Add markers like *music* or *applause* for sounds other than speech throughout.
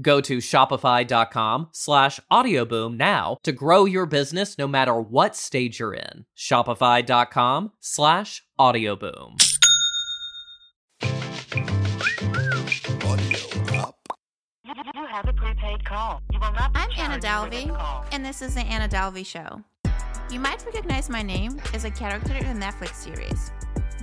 Go to shopify.com slash audioboom now to grow your business no matter what stage you're in. Shopify.com slash audioboom. You have a prepaid call. You will not be I'm Anna charged Delvey, and this is the Anna Delvey Show. You might recognize my name as a character in the Netflix series,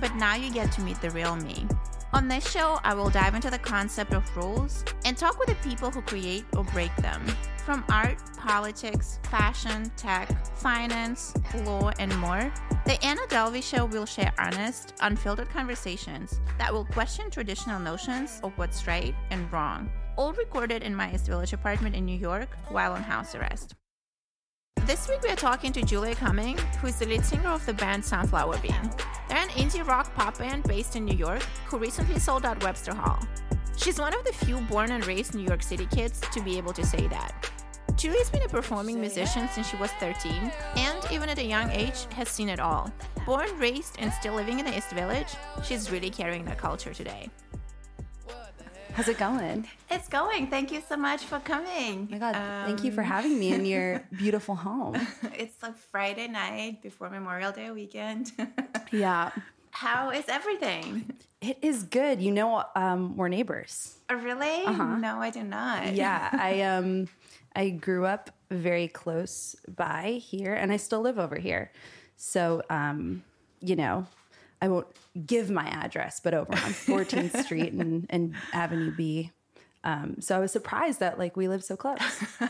but now you get to meet the real me. On this show, I will dive into the concept of rules and talk with the people who create or break them. From art, politics, fashion, tech, finance, law, and more, the Anna Delvey Show will share honest, unfiltered conversations that will question traditional notions of what's right and wrong, all recorded in my East Village apartment in New York while on house arrest. This week we are talking to Julia Cumming, who is the lead singer of the band Sunflower Bean. They're an indie rock pop band based in New York who recently sold out Webster Hall. She's one of the few born and raised New York City kids to be able to say that. Julia's been a performing musician since she was 13, and even at a young age has seen it all. Born, raised, and still living in the East Village, she's really carrying that culture today. How's it going? It's going. Thank you so much for coming. Oh my God, thank you for having me in your *laughs* beautiful home. *laughs* It's a Friday night before Memorial Day weekend. *laughs* Yeah, How is everything? it is good. You know, um, we're neighbors. Oh, really? No, I do not. Yeah, I um, I grew up very close by here, and I still live over here. So, um, you know, I won't give my address, but over on 14th *laughs* Street and, and Avenue B. Um, so I was surprised that like we live so close. *laughs*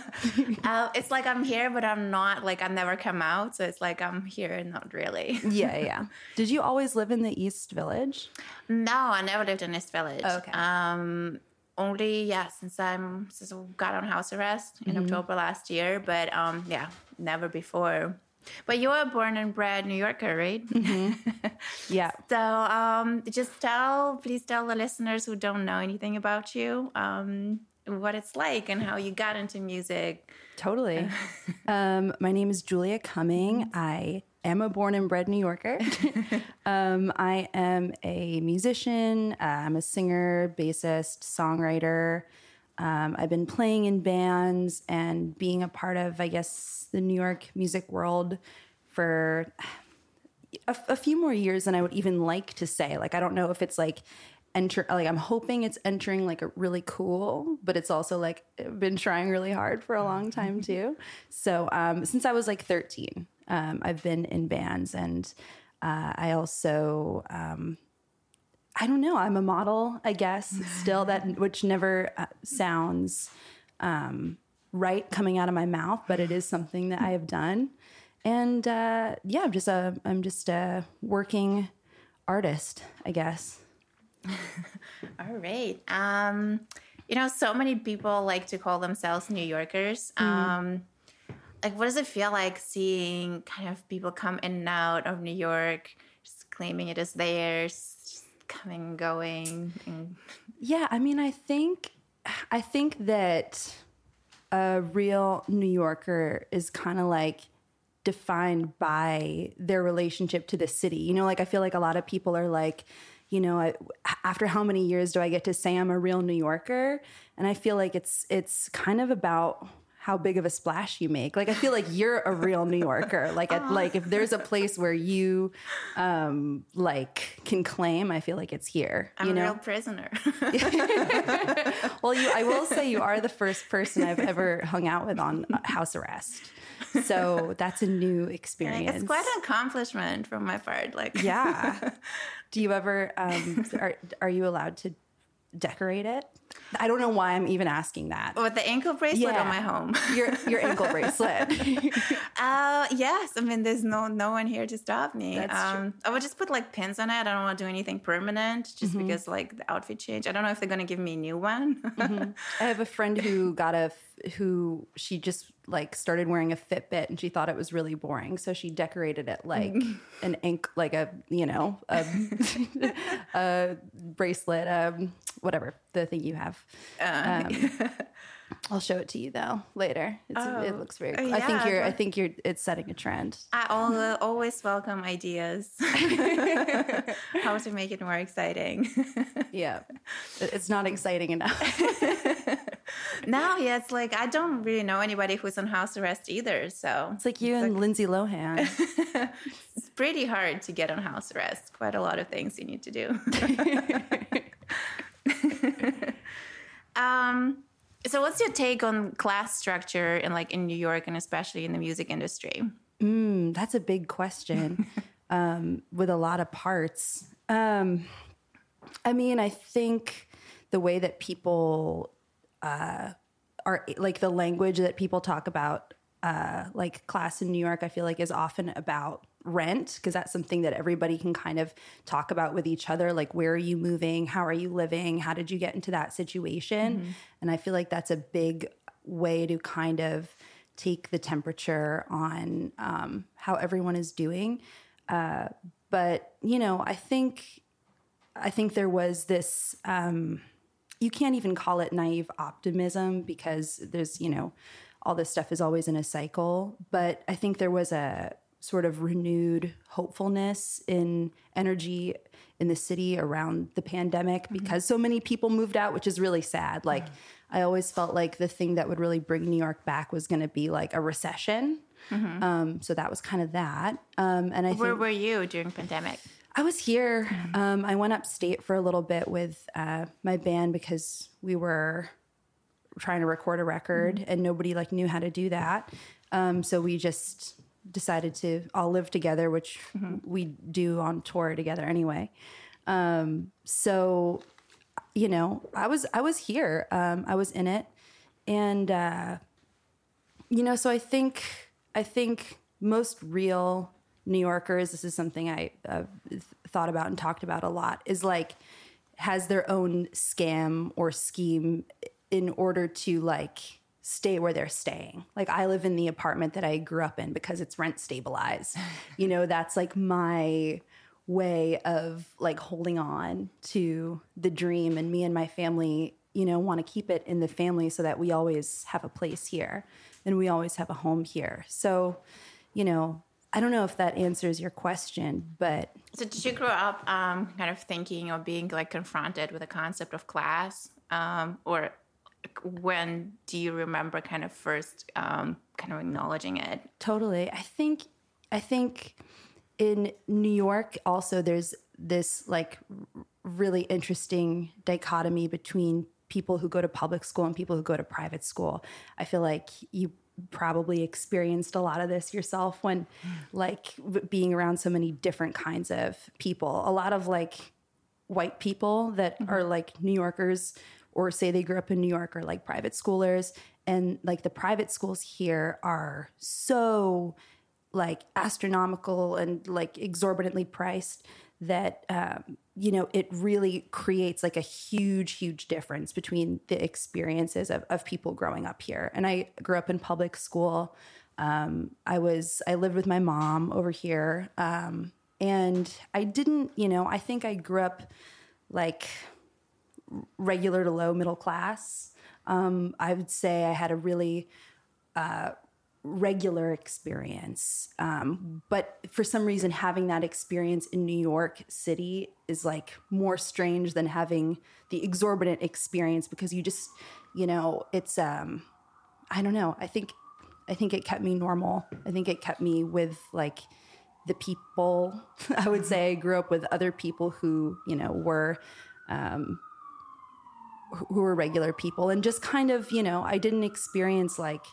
Uh, it's like I'm here, but I'm not. Like I've never come out, so it's like I'm here and not really. yeah, yeah. *laughs* Did you always live in the East Village? no, I never lived in East Village. Oh, okay. Um, only yeah, since I'm since I got on house arrest in October last year, but um, yeah, never before. But you were born and bred New Yorker, right? *laughs* Yeah. So um, just tell, please tell the listeners who don't know anything about you um, what it's like and how you got into music. Totally. *laughs* um, my name is Julia Cumming. I am a born and bred New Yorker. *laughs* um, I am a musician. Uh, I'm a singer, bassist, songwriter. Um, I've been playing in bands and being a part of, I guess, the New York music world for a, a few more years than I would even like to say. Like, I don't know if it's like enter, like, I'm hoping it's entering like a really cool, but it's also like been trying really hard for a long time too. So, um, since I was like 13, um, I've been in bands and uh, I also, um, I don't know, I'm a model, I guess, still that, which never uh, sounds um, right coming out of my mouth, but it is something that I have done and uh, yeah, I'm just a I'm just a working artist, I guess. *laughs* All right. Um, you know, so many people like to call themselves New Yorkers. Um, like, what does it feel like seeing kind of people come in and out of New York, just claiming it is theirs, coming going? And Yeah, I mean, I think I think that a real New Yorker is kind of like defined by their relationship to the city. You know, like I feel like a lot of people are like, you know, I, after how many years do I get to say I'm a real New Yorker? And I feel like it's it's kind of about how big of a splash you make. Like I feel like you're a real New Yorker. *laughs* Like at, like if there's a place where you um like can claim, I feel like it's here. I'm you a real prisoner. *laughs* *laughs* Well, you I will say you are the first person I've ever hung out with on uh, house arrest. So that's a new experience. it's quite an accomplishment from my part. Like, yeah. Do you ever um are are you allowed to decorate it? I don't know why I'm even asking that. with the ankle bracelet Yeah. on my home. *laughs* Your your ankle *laughs* bracelet. Uh, yes. I mean, there's no no one here to stop me. That's um, I would just put like pins on it. I don't want to do anything permanent, just Mm-hmm. because like the outfit change. I don't know if they're gonna give me a new one. I have a friend who *laughs* got a who she just like started wearing a Fitbit and she thought it was really boring, so she decorated it like *laughs* an ink, like a you know a, *laughs* a bracelet, um, whatever the thing you have. Uh, Um, *laughs* I'll show it to you though later. It's, it Oh, looks very. oh, I think you're. I think you're. It's setting a trend. I al- always welcome ideas. How to make it more exciting. Yeah, it's not exciting enough. *laughs* now, yeah, it's like I don't really know anybody who's on house arrest either. So It's like you and Lindsay Lohan. *laughs* it's pretty hard to get on house arrest. Quite a lot of things you need to do. *laughs* um, so, what's your take on class structure in like in New York and especially in the music industry? Mm, that's a big question um, with a lot of parts. Um, I mean, I think the way that people uh, are like the language that people talk about, uh, like class in New York, I feel like is often about rent because that's something that everybody can kind of talk about with each other. Like, where are you moving? How are you living? How did you get into that situation? And I feel like that's a big way to kind of take the temperature on um, how everyone is doing. Uh, but you know, I think I think there was this. Um, you can't even call it naive optimism because there's you know all this stuff is always in a cycle. But I think there was a sort of renewed hopefulness in energy in the city around the pandemic because so many people moved out, which is really sad. Like I always felt like the thing that would really bring New York back was going to be like a recession. Um, so that was kind of that. Um, and I Where think were you during pandemic? I was here. Um, I went upstate for a little bit with uh, my band because we were trying to record a record and nobody like knew how to do that. Um, so we just decided to all live together, which we do on tour together anyway. Um, so you know, I was I was here. Um, I was in it, and uh, you know, so I think I think most real New Yorkers. This is something I uh, thought about and talked about a lot. Is like has their own scam or scheme in order to like stay where they're staying. Like I live in the apartment that I grew up in because it's rent stabilized. *laughs* you know, that's like my way of like holding on to the dream and me and my family, you know, want to keep it in the family so that we always have a place here and we always have a home here. So, you know, I don't know if that answers your question, but So did you grow up um, kind of thinking or being like confronted with the concept of class, um, or when do you remember kind of first um, kind of acknowledging it? Totally. I think I think in New York also there's this like really interesting dichotomy between people who go to public school and people who go to private school. I feel like you probably experienced a lot of this yourself when like being around so many different kinds of people. A lot of like white people that are like New Yorkers or say they grew up in New York or like private schoolers. And like the private schools here are so like astronomical and like exorbitantly priced that um, you know it really creates like a huge huge difference between the experiences of, of people growing up here. And i grew up in public school. Um, i was i lived with my mom over here. Um, and i didn't you know i think i grew up like regular to low middle class. Um, i would say i had a really uh, regular experience. Um, but for some reason, having that experience in New York City is like more strange than having the exorbitant experience because you just, you know, it's, um, I don't know. I think, I think it kept me normal. I think it kept me with like the people. *laughs* I would say I grew up with other people who, you know, were, um, who were regular people and just kind of, you know, I didn't experience like,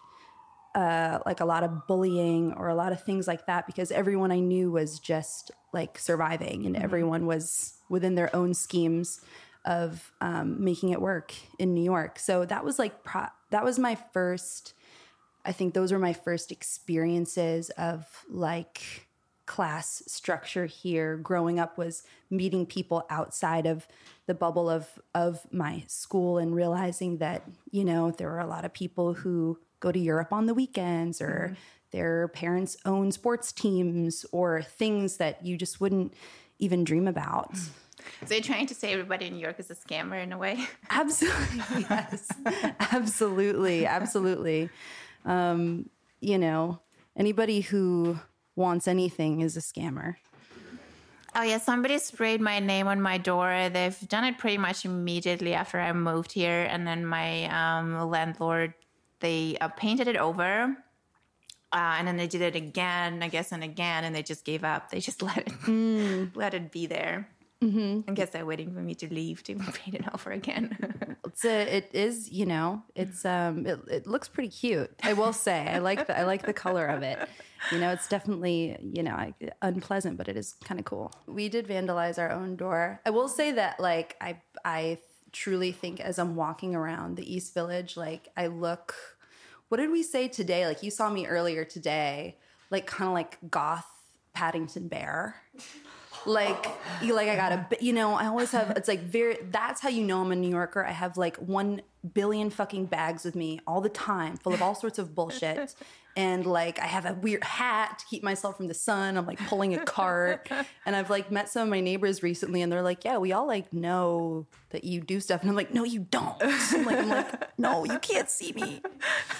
uh, like a lot of bullying or a lot of things like that because everyone I knew was just like surviving and everyone was within their own schemes of um, making it work in New York. So that was like pro- that was my first. I think those were my first experiences of like class structure here growing up was meeting people outside of the bubble of of my school and realizing that you know there were a lot of people who go to Europe on the weekends or their parents own sports teams or things that you just wouldn't even dream about. So you're trying to say everybody in New York is a scammer in a way? *laughs* Absolutely, yes. absolutely, absolutely. Um, you know, anybody who wants anything is a scammer. Oh yeah, somebody sprayed my name on my door. They've done it pretty much immediately after I moved here, and then my um, landlord they uh, painted it over, uh, and then they did it again, I guess, and again, and they just gave up. They just *laughs* let it let it be there. Mm-hmm. I guess they're waiting for me to leave to *laughs* paint it over again. *laughs* It's a, it is, you know, it's um, it, it looks pretty cute. I will say, I like the I like the color of it. You know, it's definitely you know unpleasant, but it is kind of cool. We did vandalize our own door. I will say that like I I truly think as I'm walking around the East Village, like I look. What did we say today? Like you saw me earlier today, like kind of like goth Paddington Bear like you like I got a you know I always have it's like very that's how you know I'm a New Yorker I have like 1 billion fucking bags with me all the time full of all sorts of bullshit and like I have a weird hat to keep myself from the sun. I'm like pulling a cart. *laughs* And I've like met some of my neighbors recently and they're like yeah we all like know that you do stuff. And I'm like no you don't. I'm like I'm like *laughs* no you can't see me.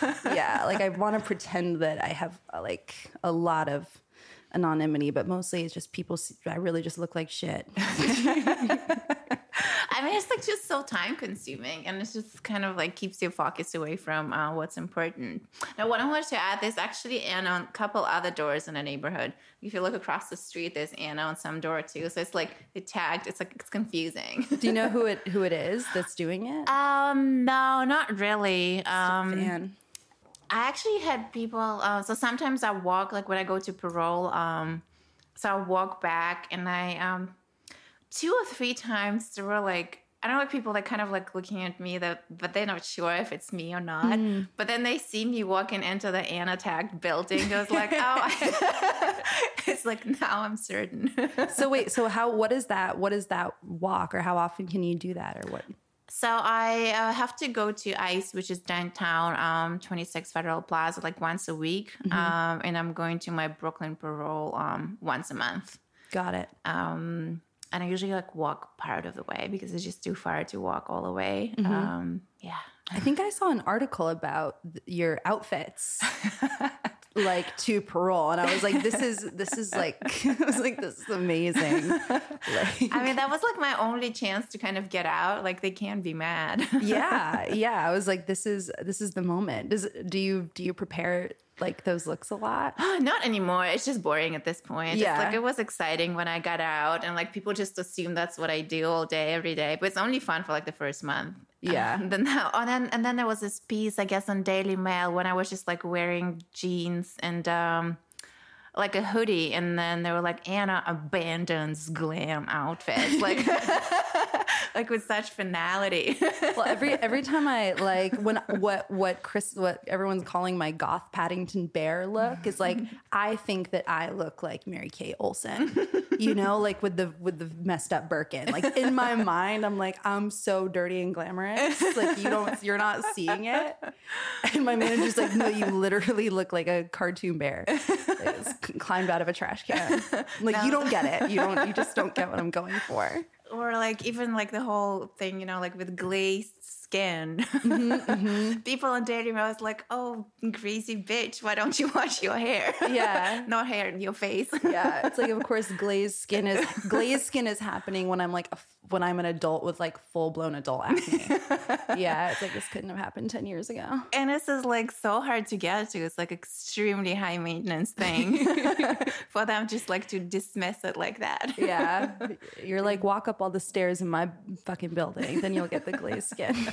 Yeah like I want to pretend that I have uh, like a lot of anonymity, but mostly it's just people. See, I really just look like shit. *laughs* I mean, it's like just so time consuming, and it's just kind of like keeps your focus away from uh, what's important. Now, what I wanted to add, there's actually Anna on a couple other doors in the neighborhood. If you look across the street, there's Anna on some door too. So it's like it tagged. It's like it's confusing. Do you know who it *laughs* who it is that's doing it? um, no, not really. Um. I actually had people. Uh, so sometimes I walk, like when I go to parole. Um, so I walk back, and I um, two or three times there were like I don't know, people that kind of like looking at me that, but they're not sure if it's me or not. But then they see me walking into the Anna tagged building. Was like, oh, *laughs* it's like now I'm certain. So wait, so *laughs* how? What is that? What is that walk, or how often can you do that, or what? So I uh, have to go to ICE, which is downtown, um, 26 Federal Plaza, like once a week, um, and I'm going to my Brooklyn parole um, once a month. Got it. Um, and I usually like walk part of the way because it's just too far to walk all the way. Um, yeah. I think I saw an article about th- your outfits. *laughs* like to parole and i was like this is this is like *laughs* i was like this is amazing like, I mean, that was like my only chance to kind of get out. Like they can be mad. *laughs* yeah yeah i was like this is this is the moment does do you do you prepare like those looks a lot *gasps* Not anymore. It's just boring at this point. Yeah. It's like it was exciting when I got out, and like people just assume that's what I do all day, every day. But it's only fun for like the first month. Yeah. And *laughs* then now, and then and then there was this piece, I guess, on Daily Mail when I was just like wearing jeans and um like a hoodie, and then they were like Anna abandons glam outfits, like *laughs* *laughs* like with such finality. well every *laughs* every time i like when what what chris what everyone's calling my goth paddington bear look is like *laughs* i think that i look like Mary-Kate Olsen. You know like with the with the messed up birkin. Like in my *laughs* mind i'm like i'm so dirty and glamorous. Like you don't you're not seeing it. And my manager's like no you literally look like a cartoon bear. Is climbed out of a trash can. Like you don't get it. You don't you just don't get what i'm going for or like even like the whole thing, you know, like with glazed skin. *laughs* Mm-hmm, People on dating, I was like, "Oh, crazy bitch, why don't you wash your hair? Yeah. *laughs* not hair in your face." *laughs* yeah it's like of course glazed skin is glazed skin is happening when i'm like a when i'm an adult with like full-blown adult acne yeah it's like this couldn't have happened 10 years ago And this is like so hard to get to. It's like extremely high maintenance thing for them just like to dismiss it like that. yeah you're like walk up all the stairs in my fucking building then you'll get the glazed skin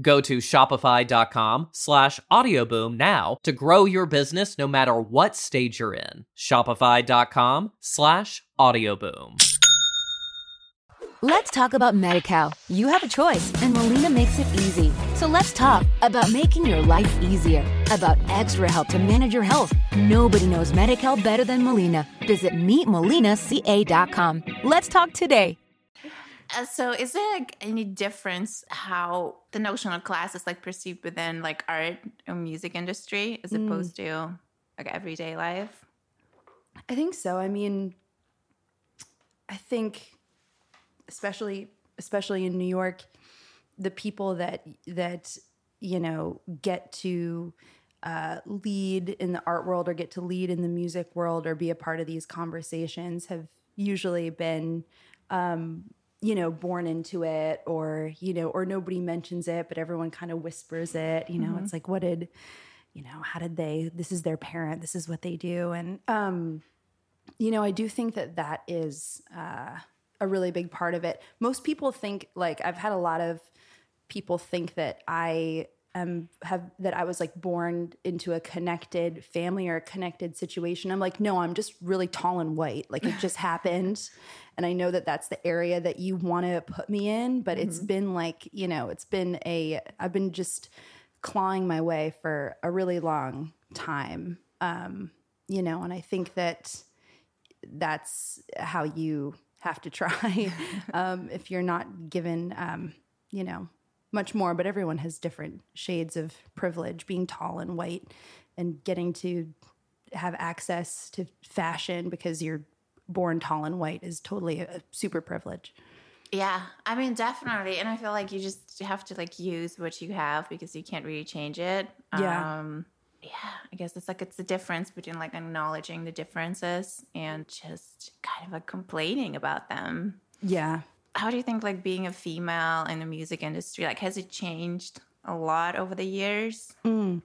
Go to shopify.com slash audioboom now to grow your business no matter what stage you're in. Shopify.com slash audioboom. Let's talk about Medi-Cal. You have a choice, and Molina makes it easy. So let's talk about making your life easier, about extra help to manage your health. Nobody knows Medi-Cal better than Molina. Visit meetmolinaca.com. Let's talk today. Uh, so is there like any difference how the notion of class is like perceived within like art or music industry as opposed to like everyday life? I think so. I mean, I think especially especially in New York, the people that that you know get to uh, lead in the art world or get to lead in the music world or be a part of these conversations have usually been um, you know born into it or you know or nobody mentions it but everyone kind of whispers it you know it's like what did you know how did they this is their parent this is what they do and um you know, I do think that that is uh, a really big part of it. Most people think, like, I've had a lot of people think that I am have that I was like born into a connected family or a connected situation. I'm like, no, I'm just really tall and white. Like it just *laughs* happened, and I know that that's the area that you want to put me in. But it's been like, you know, it's been a I've been just clawing my way for a really long time. Um, you know, and I think that that's how you have to try *laughs* um, if you're not given, um, you know, much more. But everyone has different shades of privilege. Being tall and white and getting to have access to fashion because you're born tall and white is totally a super privilege. Yeah, I mean, definitely. And I feel like you just have to like use what you have because you can't really change it. Yeah. Um, yeah, I guess it's like it's the difference between like acknowledging the differences and just kind of like complaining about them. Yeah. How do you think like being a female in the music industry like has it changed a lot over the years? Mm.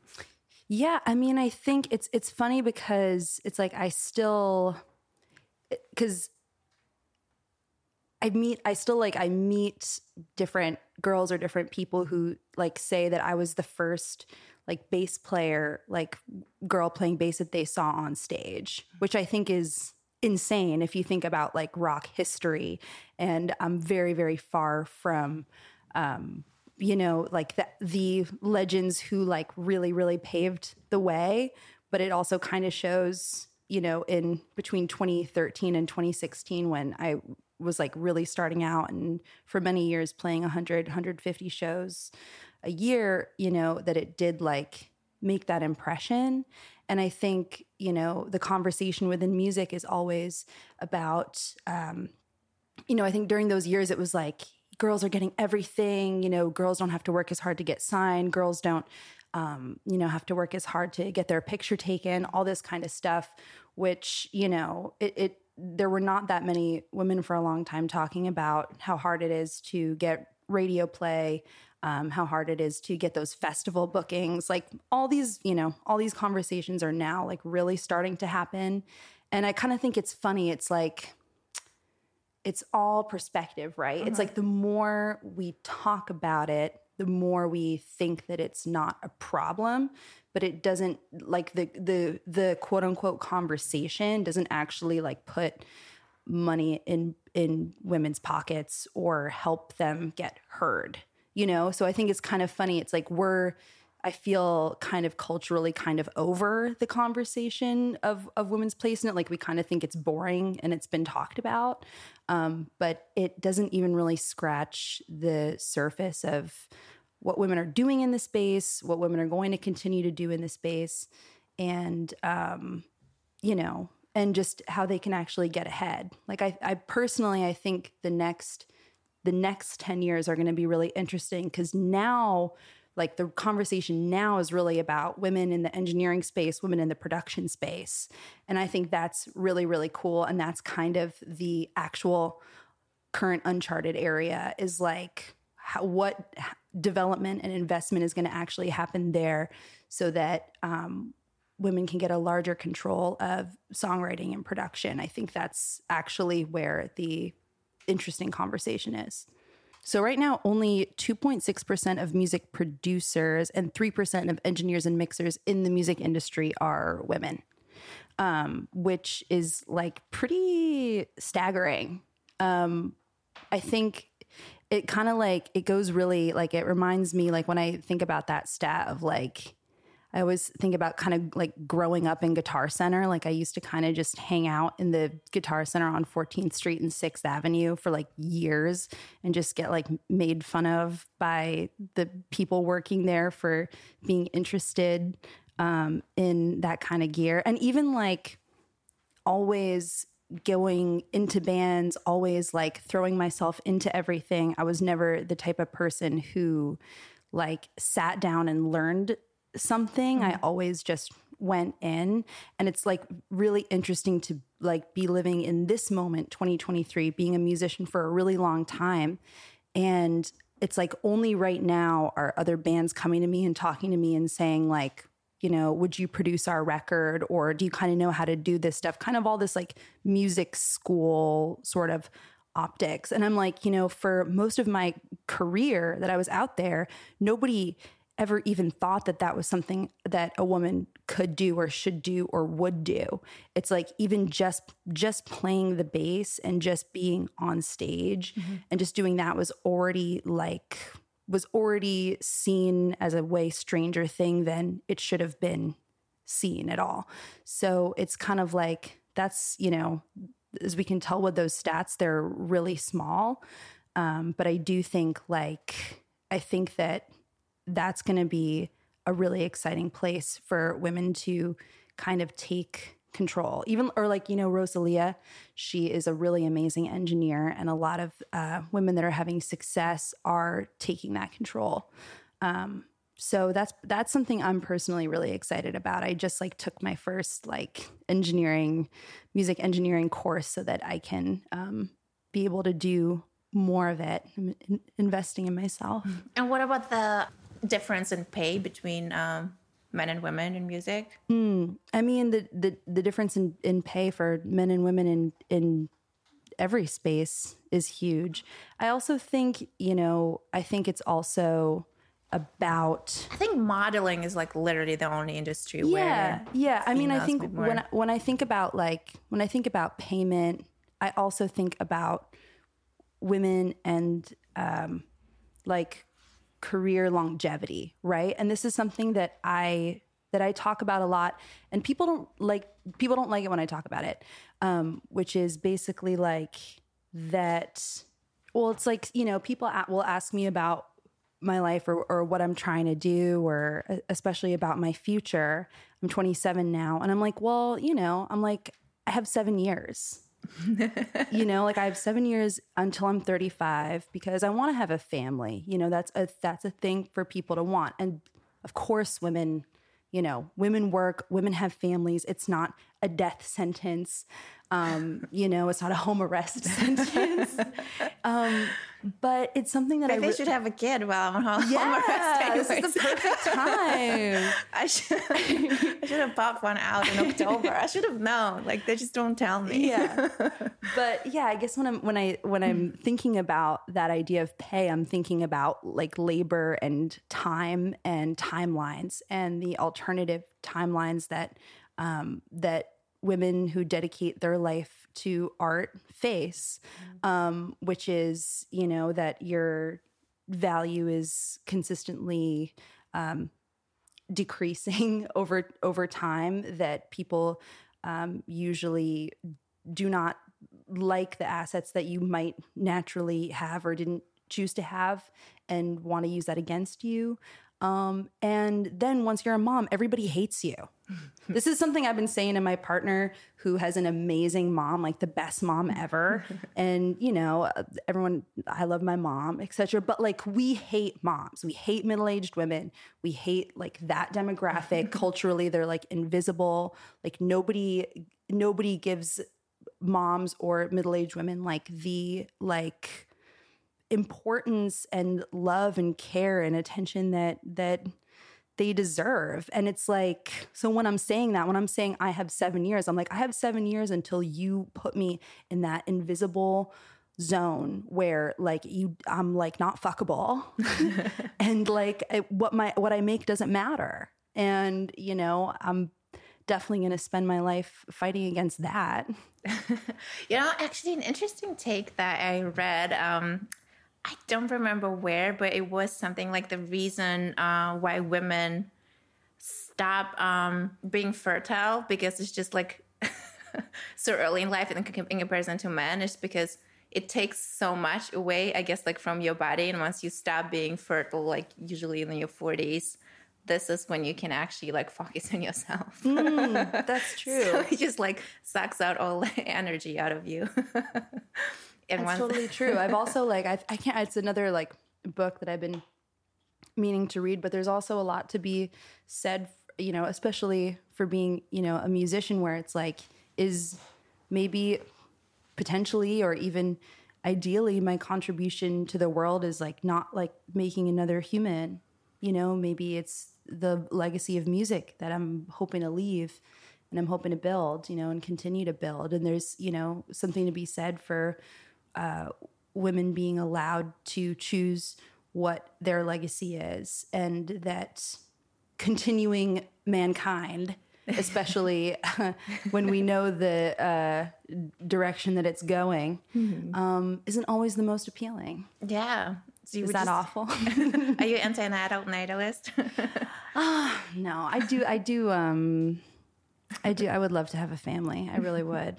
Yeah, I mean, I think it's it's funny because it's like I still because I meet I still like I meet different girls or different people who like say that I was the first like bass player like girl playing bass that they saw on stage, which I think is insane if you think about like rock history. And I'm very very far from um you know like the, the legends who like really really paved the way. But it also kind of shows you know in between 2013 and 2016 when i was like really starting out and for many years playing 100 150 shows a year you know that it did like make that impression And I think, you know, the conversation within music is always about, um, you know, I think during those years it was like girls are getting everything, you know, girls don't have to work as hard to get signed, girls don't, um, you know, have to work as hard to get their picture taken, all this kind of stuff, which, you know, it, it there were not that many women for a long time talking about how hard it is to get radio play, um, how hard it is to get those festival bookings. Like all these, you know, all these conversations are now like really starting to happen. And I kind of think it's funny. It's like, it's all perspective, right? It's like the more we talk about it, the more we think that it's not a problem, but it doesn't like the the the quote unquote conversation doesn't actually like put money in in women's pockets or help them get heard. You know? So I think it's kind of funny. It's like we're I feel kind of culturally kind of over the conversation of of women's place in it. Like we kind of think it's boring and it's been talked about, um, but it doesn't even really scratch the surface of what women are doing in the space, what women are going to continue to do in the space, and um, you know, and just how they can actually get ahead. Like I, I personally, I think the next the next 10 years are going to be really interesting because now like the conversation now is really about women in the engineering space, women in the production space. And I think that's really, really cool. And that's kind of the actual current uncharted area is like how, what development and investment is going to actually happen there so that um, women can get a larger control of songwriting and production. I think that's actually where the interesting conversation is. So, right now, only 2.6% of music producers and 3% of engineers and mixers in the music industry are women, um, which is like pretty staggering. Um, I think it kind of like it goes really like it reminds me like when I think about that stat of like I always think about kind of like growing up in Guitar Center. Like I used to kind of just hang out in the Guitar Center on 14th Street and 6th Avenue for like years and just get like made fun of by the people working there for being interested um, in that kind of gear. And even like always going into bands, always like throwing myself into everything. I was never the type of person who like sat down and learned something. I mm-hmm. always just went in and it's like really interesting to like be living in this moment 2023 being a musician for a really long time and it's like only right now are other bands coming to me and talking to me and saying like you know would you produce our record? Or do you kind of know how to do this stuff? Kind of all this like music school sort of optics. And i'm like you know for most of my career that i was out there nobody ever even thought that that was something that a woman could do or should do or would do. It's like even just just playing the bass and just being on stage and just doing that was already like was already seen as a way stranger thing than it should have been seen at all. So it's kind of like that's you know as we can tell with those stats they're really small. Um, but i do think like i think that that's going to be a really exciting place for women to kind of take control. Even or like you know rosalia she is a really amazing engineer and a lot of uh, women that are having success are taking that control. Um, so that's that's something i'm personally really excited about. I just like took my first like engineering music engineering course so that i can um, be able to do more of it in- investing in myself. And what about the difference in pay between um, men and women in music? I mean, the the the difference in in pay for men and women in in every space is huge. I also think, you know, I think it's also about I think modeling is like literally the only industry yeah, where yeah. I mean, I think when I, when I think about like when I think about payment, I also think about women and um, like career longevity, right? And this is something that I that I talk about a lot, and people don't like people don't like it when I talk about it, um, which is basically like that. Well, it's like you know, people a- will ask me about my life or, or what I'm trying to do, or especially about my future. I'm 27 now. And I'm like, well, you know, I'm like, I have seven years. You know, like I have seven years until I'm 35 because I want to have a family. You know, that's a that's a thing for people to want. And of course, women, you know, women work, women have families. It's not a death sentence. Um, you know, it's not a home arrest *laughs* sentence. Um, but it's something that I, Maybe I re- should have a kid while I'm on home. yeah, this is the perfect time. *laughs* I should, I should have popped one out in October. I should have known. Like they just don't tell me. yeah *laughs* but yeah i guess when i'm when i when i'm thinking about that idea of pay i'm thinking about like labor and time and timelines and the alternative timelines that um that women who dedicate their life to art face um which is you know that your value is consistently decreasing *laughs* over over time that people um, usually do not like the assets that you might naturally have or didn't choose to have and want to use that against you um, and then once you're a mom everybody hates you. *laughs* This is something i've been saying to my partner who has an amazing mom like the best mom ever. *laughs* And you know everyone i love my mom etc but like we hate moms. We hate middle-aged women. We hate like that demographic. *laughs* Culturally they're like invisible. Like nobody nobody gives moms or middle-aged women like the like importance and love and care and attention that that they deserve. And it's like, so when I'm saying that, when I'm saying I have seven years, I'm like, I have seven years until you put me in that invisible zone where like you I'm like not fuckable *laughs* and like what my what I make doesn't matter. And you know, I'm definitely going to spend my life fighting against that. *laughs* You know, actually, an interesting take that I read. Um, I don't remember where, but it was something like the reason uh, why women stop um, being fertile because it's just like *laughs* so early in life in, in comparison to men is because it takes so much away, I guess, like from your body. And once you stop being fertile, like usually in your 40s, this is when you can actually like focus on yourself. *laughs* That's true. So it just like sucks out all *laughs* the energy out of you. And That's once totally *laughs* true. I've also like I I can't. It's another like book that I've been meaning to read, but there's also a lot to be said. You know, especially for being you know a musician, where it's like is maybe potentially or even ideally my contribution to the world is like not like making another human. You know, maybe it's the legacy of music that I'm hoping to leave and I'm hoping to build, you know, and continue to build. And there's, you know, something to be said for uh, women being allowed to choose what their legacy is and that continuing mankind *laughs* especially *laughs* when we know the uh, direction that it's going um, isn't always the most appealing. Yeah. So is that just- awful? *laughs* Are you anti-adult natalist no i do i do um i do i would love to have a family. I really would.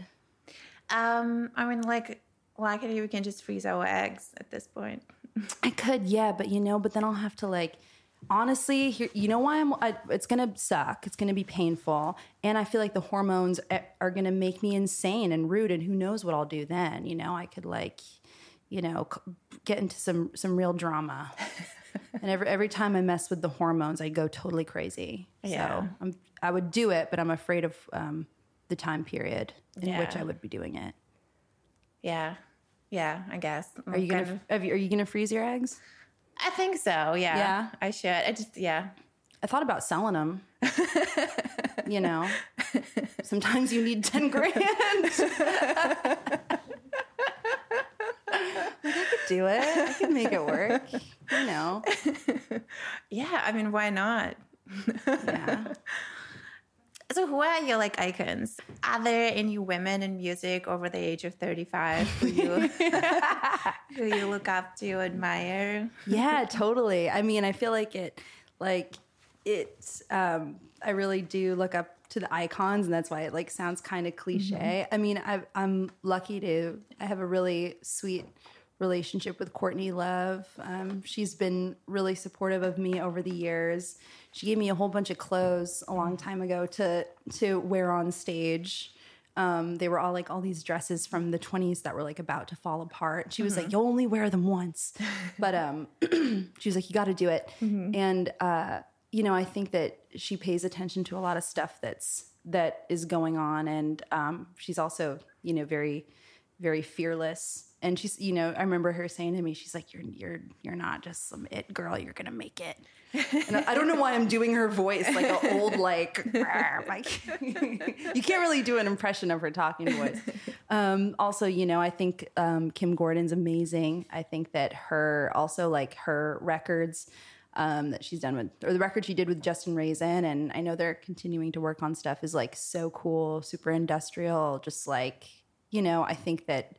Um, I mean, like, why can't you? We can just freeze our eggs at this point. *laughs* I could, yeah, but you know, but then I'll have to like honestly, here, you know why I'm I, it's to suck. It's to be painful, and I feel like the hormones are going to make me insane and rude and who knows what I'll do then, you know? I could like you know, c- get into some some real drama. *laughs* and every every time I mess with the hormones, I go totally crazy. Yeah. So I'm, I would do it, but I'm afraid of um, the time period in which I would be doing it. Yeah, yeah. I guess. Are you gonna you, Are you gonna freeze your eggs? I think so. Yeah. Yeah? I should. I just. Yeah. I thought about selling them. *laughs* you know, sometimes you need 10 grand. *laughs* like, I could do it. I could make it work. You know, *laughs* Yeah. I mean, why not? yeah. So, who are your like icons? Are there any women in music over the age of thirty-five who you *laughs* *laughs* who you look up to, admire? Yeah, *laughs* totally. I mean, I feel like it, like, it's, um, I really do look up to the icons, and that's why it like sounds kind of cliche. I mean, I, I'm lucky to, I have a really sweet relationship with Courtney Love. Um, she's been really supportive of me over the years. She gave me a whole bunch of clothes a long time ago to to wear on stage. Um, they were all like all these dresses from the 20s that were like about to fall apart. She was like, "You'll only wear them once," but um, *clears throat* she was like, "You got to do it." And uh, you know, I think that she pays attention to a lot of stuff that's that is going on, and um, she's also you know very very fearless. And she's, you know, I remember her saying to me, she's like, "You're, you're, you're not just some it girl. You're gonna make it." And I don't know why I'm doing her voice like an old, like, *laughs* like *laughs* you can't really do an impression of her talking voice. Um, also, you know, I think um, Kim Gordon's amazing. I think that her also like her records um, that she's done with, or the record she did with Justin Raisen, and I know they're continuing to work on stuff is like so cool, super industrial, just like you know. I think that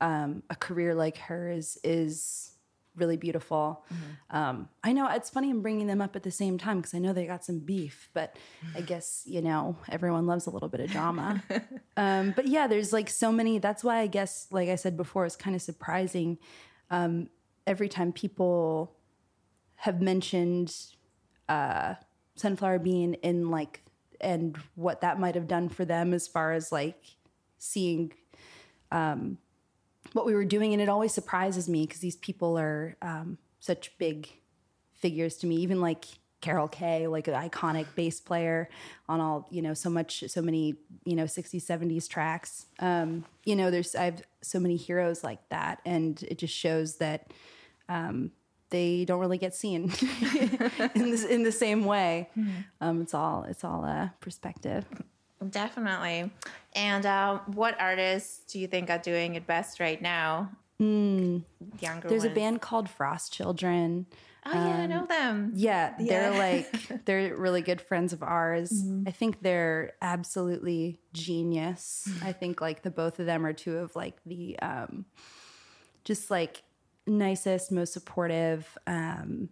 um, a career like hers is really beautiful. Um, I know it's funny I'm bringing them up at the same time because I know they got some beef, but I *sighs* guess you know everyone loves a little bit of drama. *laughs* um, but yeah, there's like so many. That's why I guess, like I said before, it's kind of surprising um, every time people have mentioned uh, Sunflower Bean in like and what that might have done for them as far as like seeing um, what we were doing, and it always surprises me because these people are um, such big figures to me. Even like Carol Kaye, like an iconic bass player on all you know, so much, so many you know, 60s, 70s tracks. Um, you know, there's I have so many heroes like that, and it just shows that um, they don't really get seen *laughs* in this in the same way. Um, it's all it's all uh, perspective. Definitely. And uh, what artists do you think are doing it best right now? Younger There's a band called Frost Children. Oh yeah, I know them. Yeah, they're *laughs* like they're really good friends of ours. I think they're absolutely genius. *sighs* I think like the both of them are two of like the um just like nicest, most supportive um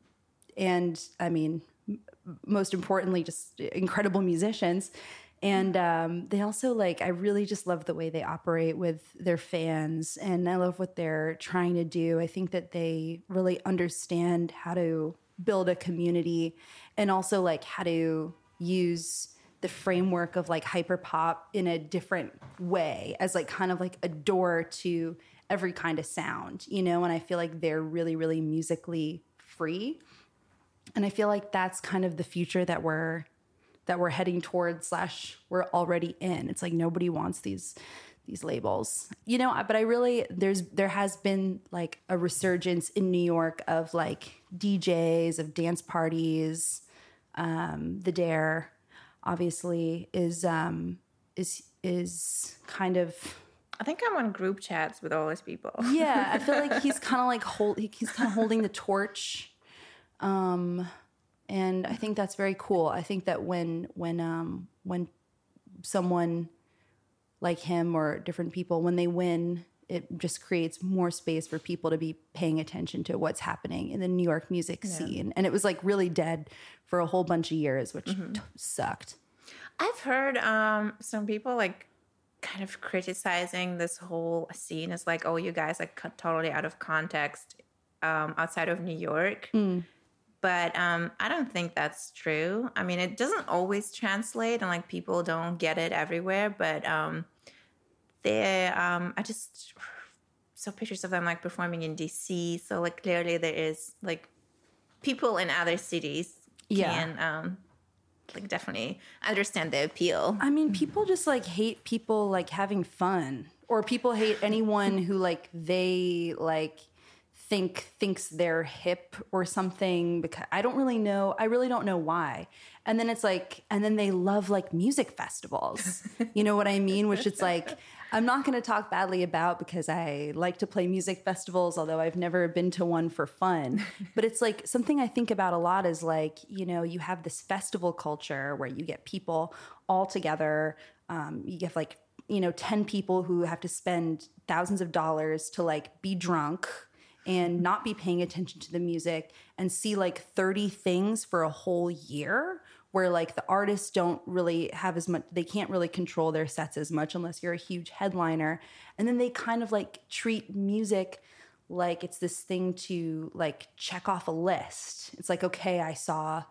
and I mean m- most importantly just incredible musicians. And um, they also like, I really just love the way they operate with their fans, and I love what they're trying to do. I think that they really understand how to build a community and also like how to use the framework of like hyperpop in a different way as like kind of like a door to every kind of sound, you know? And I feel like they're really, really musically free. And I feel like that's kind of the future that we're that we're heading towards slash we're already in. It's like nobody wants these these labels. You know, but I really there's there has been like a resurgence in New York of like DJs, of dance parties. Um, the Dare obviously is um is is kind of I think I'm on group chats with all these people. yeah, I feel like he's *laughs* kind of like hold he's kind of holding the torch. Um and I think that's very cool. I think that when when um when someone like him or different people when they win, it just creates more space for people to be paying attention to what's happening in the New York music scene. And it was like really dead for a whole bunch of years, which t- sucked. I've heard um, some people like kind of criticizing this whole scene as like, oh, you guys are totally out of context um, outside of New York. But um, I don't think that's true. I mean, it doesn't always translate, and like people don't get it everywhere. But um, they, um, I just saw pictures of them like performing in DC. So like clearly there is like people in other cities Yeah. can um, like definitely understand the appeal. I mean, people just like hate people like having fun, or people hate anyone who like they like think thinks they're hip or something. Because I don't really know. I really don't know why. And then it's like, and then they love like music festivals. *laughs* you know what I mean? Which it's like. I'm not going to talk badly about because I like to play music festivals, although I've never been to one for fun. *laughs* But it's like something I think about a lot is like, you know, you have this festival culture where you get people all together. Um, you get like, you know, 10 people who have to spend thousands of dollars to like be drunk and not be paying attention to the music and see like 30 things for a whole year where like the artists don't really have as much they can't really control their sets as much unless you're a huge headliner and then they kind of like treat music like it's this thing to like check off a list. It's like, okay, I saw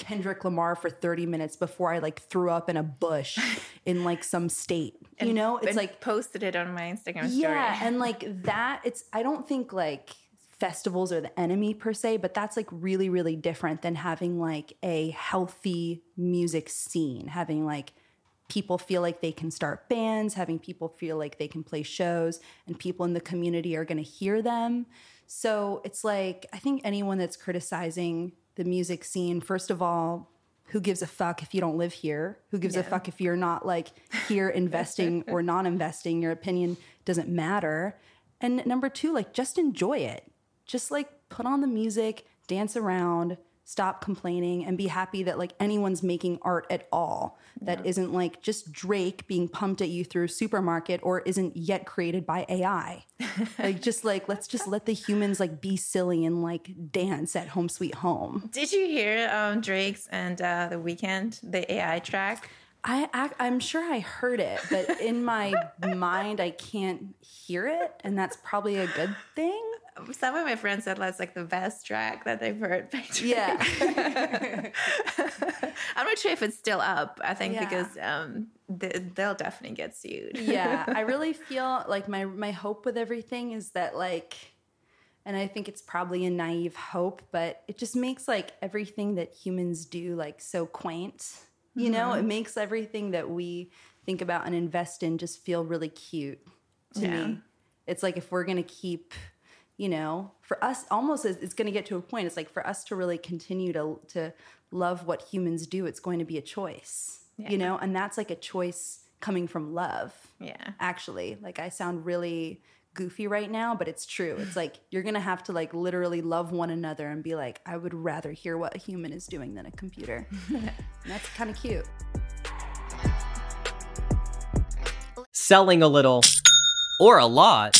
Kendrick Lamar for 30 minutes before I like threw up in a bush *laughs* in like some state. you know, it's and like posted it on my Instagram story. yeah, *laughs* and like that, it's I don't think like festivals are the enemy per se, but that's like really, really different than having like a healthy music scene, having like people feel like they can start bands, having people feel like they can play shows, and people in the community are gonna hear them. So it's like I think anyone that's criticizing the music scene, first of all, who gives a fuck if you don't live here? Who gives a fuck if you're not like here *laughs* investing or non investing? Your opinion doesn't matter. And number two, like just enjoy it. Just like put on the music, dance around, stop complaining, and be happy that like anyone's making art at all that not like just Drake being pumped at you through a supermarket or isn't yet created by AI. *laughs* like just like let's just let the humans like be silly and like dance at home sweet home. Did you hear um, Drake's and uh, the Weeknd the AI track? I, I I'm sure I heard it, but in my *laughs* mind I can't hear it, and that's probably a good thing. Some of my friends said that's like the best track that they've heard. Yeah. *laughs* *laughs* I'm not sure if it's still up. I think Yeah. because um, th- they'll definitely get sued. yeah, I *laughs* really feel like my my hope with everything is that like and I think it's probably a naive hope, but it just makes like everything that humans do like so quaint. You know, it makes everything that we think about and invest in just feel really cute to Yeah. me. It's like if we're going to keep, you know, for us almost it's it's going to get to a point it's like for us to really continue to to love what humans do, it's going to be a choice. Yeah. You know, and that's like a choice coming from love Yeah. actually like i sound really goofy right now but it's true it's like you're gonna have to like literally love one another and be like i would rather hear what a human is doing than a computer *laughs* that's kind of cute Selling a little or a lot.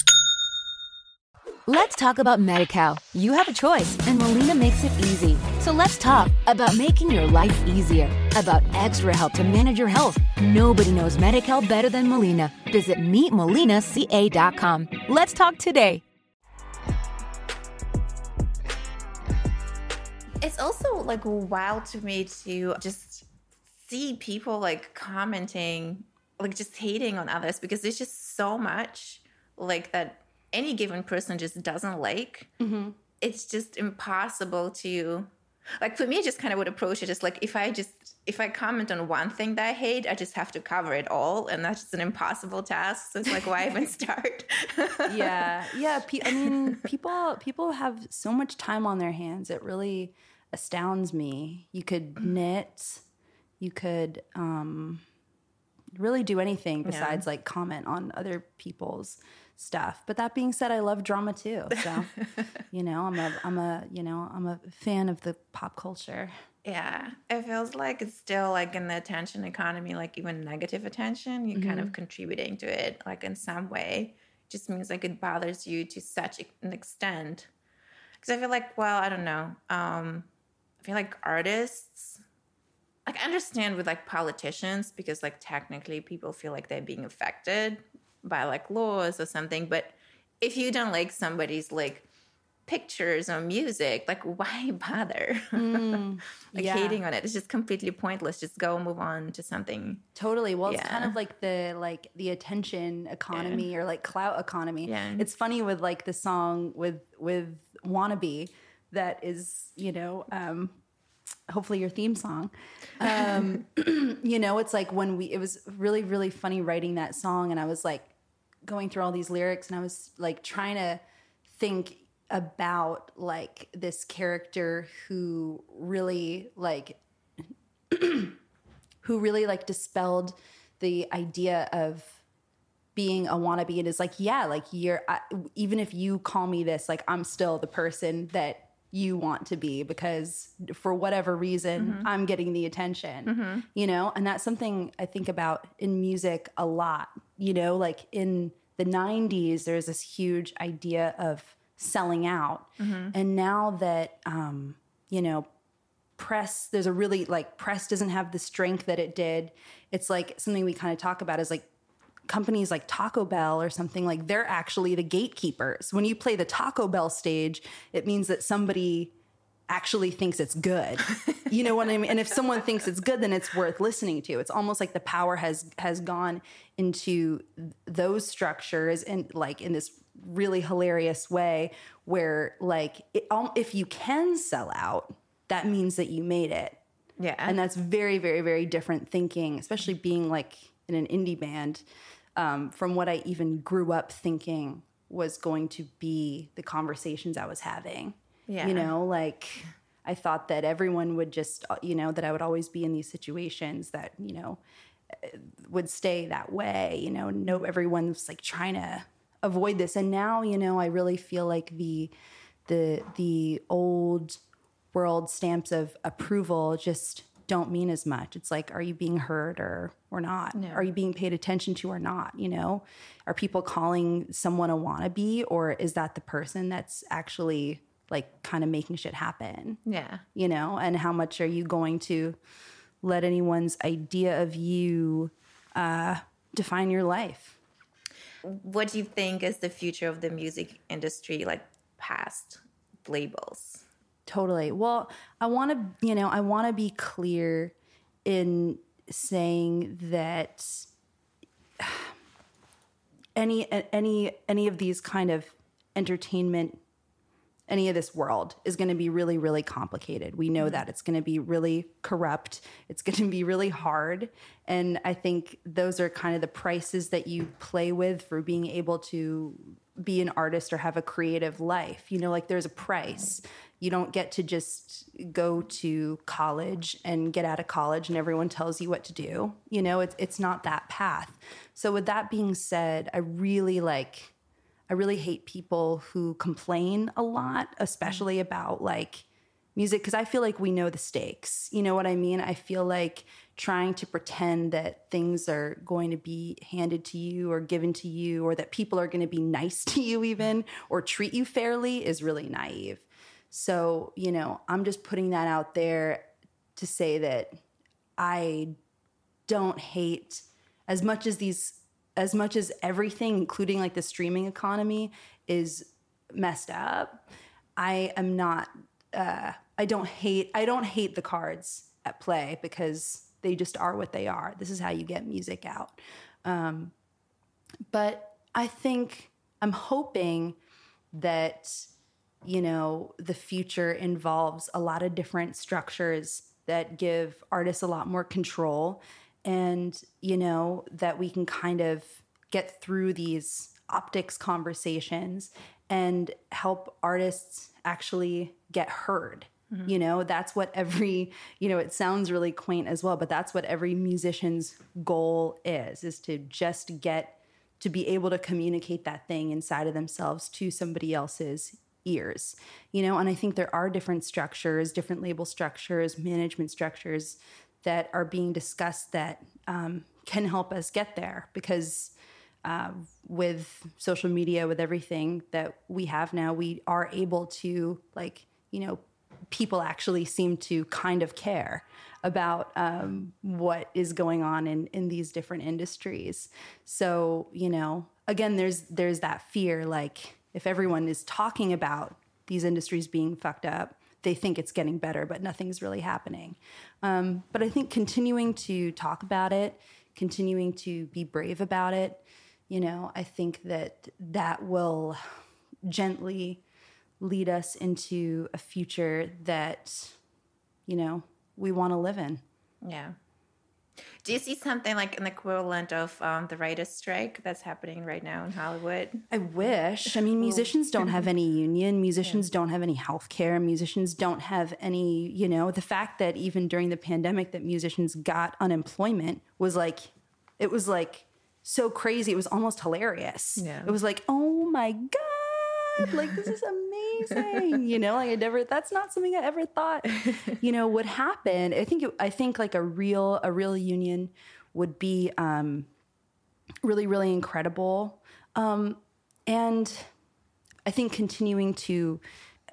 Let's talk about Medi-Cal. You have a choice, and Molina makes it easy. So let's talk about making your life easier, about extra help to manage your health. Nobody knows Medi-Cal better than Molina. Visit meetmolinaca.com. Let's talk today. It's also like wild to me to just see people like commenting, like just hating on others because there's just so much like that any given person just doesn't like. It's just impossible to like for me I just kind of would approach it as like if I just if I comment on one thing that I hate, I just have to cover it all and that's just an impossible task. So it's like why even *laughs* start? yeah *laughs* yeah pe- i mean people people have so much time on their hands it really astounds me you could knit you could um really do anything besides like comment on other people's stuff but that being said i love drama too so *laughs* you know i'm a i'm a you know i'm a fan of the pop culture Yeah, it feels like it's still like in the attention economy, like even negative attention, you're kind of contributing to it, like in some way. Just means like it bothers you to such an extent. because I feel like, well, I don't know. Um, I feel like artists, like I understand with like politicians because like technically people feel like they're being affected by like laws or something. But if you don't like somebody's like pictures or music, like *laughs* why bother? *laughs* like yeah. hating on it. It's just completely pointless. Just go move on to something. Totally. Well, it's kind of like the like the attention economy or like clout economy. Yeah. It's funny with like the song with with wannabe that is, you know, um hopefully your theme song. Um *laughs* *clears throat* you know, it's like when we it was really really funny writing that song and I was like going through all these lyrics and I was like trying to think about like this character who really like *clears throat* who really like dispelled the idea of being a wannabe. And is like yeah like you're I, even if you call me this like i'm still the person that you want to be because for whatever reason mm-hmm. i'm getting the attention mm-hmm. you know? And that's something i think about in music a lot you know like in the 90s there's this huge idea of selling out. And now that um you know press there's a really like press doesn't have the strength that it did. It's like something we kind of talk about is like companies like Taco Bell or something like they're actually the gatekeepers. When you play the Taco Bell stage it means that somebody actually thinks it's good. *laughs* You know what i mean? And if someone thinks it's good then it's worth listening to. It's almost like the power has has gone into those structures and like in this really hilarious way where like it, um, if you can sell out that means that you made it. Yeah. and that's very very very different thinking especially being like in an indie band um, from what i even grew up thinking was going to be the conversations i was having Yeah. you know like i thought that everyone would just uh, you know that i would always be in these situations that you know uh, would stay that way you know no everyone's like trying to avoid this. And now you know i really feel like the the the old world stamps of approval just don't mean as much. It's like are you being heard or or not? Are you being paid attention to or not? You know are people calling someone a wannabe or is that the person that's actually like kind of making shit happen yeah. you know and how much are you going to let anyone's idea of you uh, define your life What do you think is the future of the music industry, like past labels? totally well i want to you know i want to be clear in saying that *sighs* any any any of these kind of entertainment any of this world is going to be really really complicated. We know mm-hmm. that. It's going to be really corrupt. It's going to be really hard. And i think those are kind of the prices that you play with for being able to be an artist or have a creative life. You know like there's a price. You don't get to just go to college and get out of college and everyone tells you what to do. You know it's it's not that path. So with that being said i really like I really hate people who complain a lot, especially about like music, because I feel like we know the stakes. You know what I mean? I feel like trying to pretend that things are going to be handed to you or given to you, or that people are going to be nice *laughs* to you, even, or treat you fairly is really naive. So, you know, I'm just putting that out there to say that I don't hate as much as these as much as everything including like the streaming economy is messed up i am not uh i don't hate i don't hate the cards at play because they just are what they are. This is how you get music out. Um but i think i'm hoping that you know the future involves a lot of different structures that give artists a lot more control and you know that we can kind of get through these optics conversations and help artists actually get heard. Mm-hmm. You know that's what every you know it sounds really quaint as well but that's what every musician's goal is is to just get to be able to communicate that thing inside of themselves to somebody else's ears. You know and i think there are different structures different label structures management structures that are being discussed that um, can help us get there because uh, with social media, with everything that we have now, we are able to like you know people actually seem to kind of care about um, what is going on in in these different industries. So you know, again, there's there's that fear like if everyone is talking about these industries being fucked up, they think it's getting better, but nothing's really happening. Um, but I think continuing to talk about it, continuing to be brave about it, you know, I think that that will gently lead us into a future that, you know, we want to live in. Yeah. Do you see something like an equivalent of um, the writer's strike that's happening right now in Hollywood? I wish. I mean, musicians don't have any union. Musicians don't have any health care. Musicians don't have any, you know, the fact that even during the pandemic that musicians got unemployment was like, it was like so crazy. It was almost hilarious. Yeah. It was like, oh my God, like this is amazing. you know, like I never, that's not something I ever thought, *laughs* you know, would happen. I think, it, I think like a real, a real union would be, um, really, really incredible. Um, and I think continuing to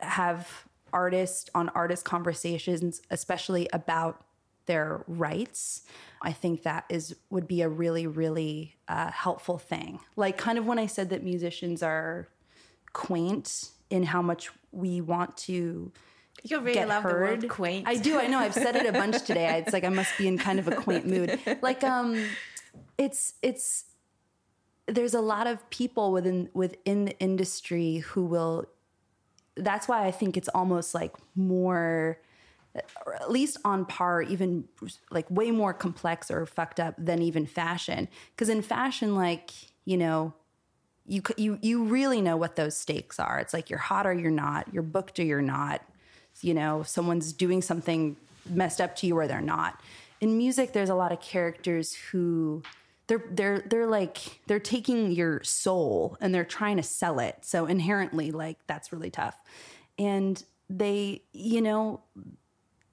have artist on artist conversations, especially about their rights, I think that is would be a really, really uh, helpful thing. Like kind of when I said that musicians are quaint in how much we want to You really get love the heard. word quaint. I do. I know. I've said it a bunch today. It's like I must be in kind of a quaint mood. *laughs* Like um, it's it's there's a lot of people within within the industry who will. That's why I think it's almost like more, or at least on par, even like way more complex or fucked up than even fashion. Because in fashion, like you know, you you you really know what those stakes are. It's like you're hot or you're not, you're booked or you're not. You know, someone's doing something messed up to you or they're not. In music, there's a lot of characters who they're they're they're like they're taking your soul and they're trying to sell it. So inherently, like that's really tough. And they, you know,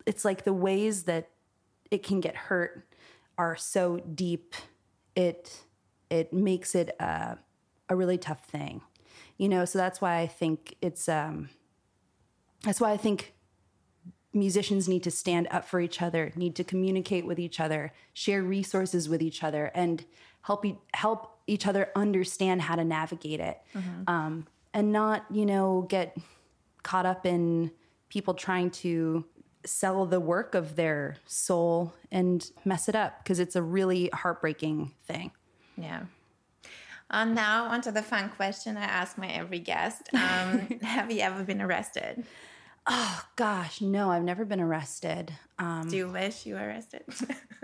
it's like the ways that it can get hurt are so deep. It it makes it a, a really tough thing, you know. So that's why I think it's um, that's why I think musicians need to stand up for each other, need to communicate with each other, share resources with each other, and help e- help each other understand how to navigate it, um, and not you know get caught up in people trying to sell the work of their soul and mess it up because it's a really heartbreaking thing. Yeah. Uh, now onto the fun question I ask my every guest. *laughs* Um, have you ever been arrested? Oh gosh, no, I've never been arrested. Um, Do you wish you were arrested?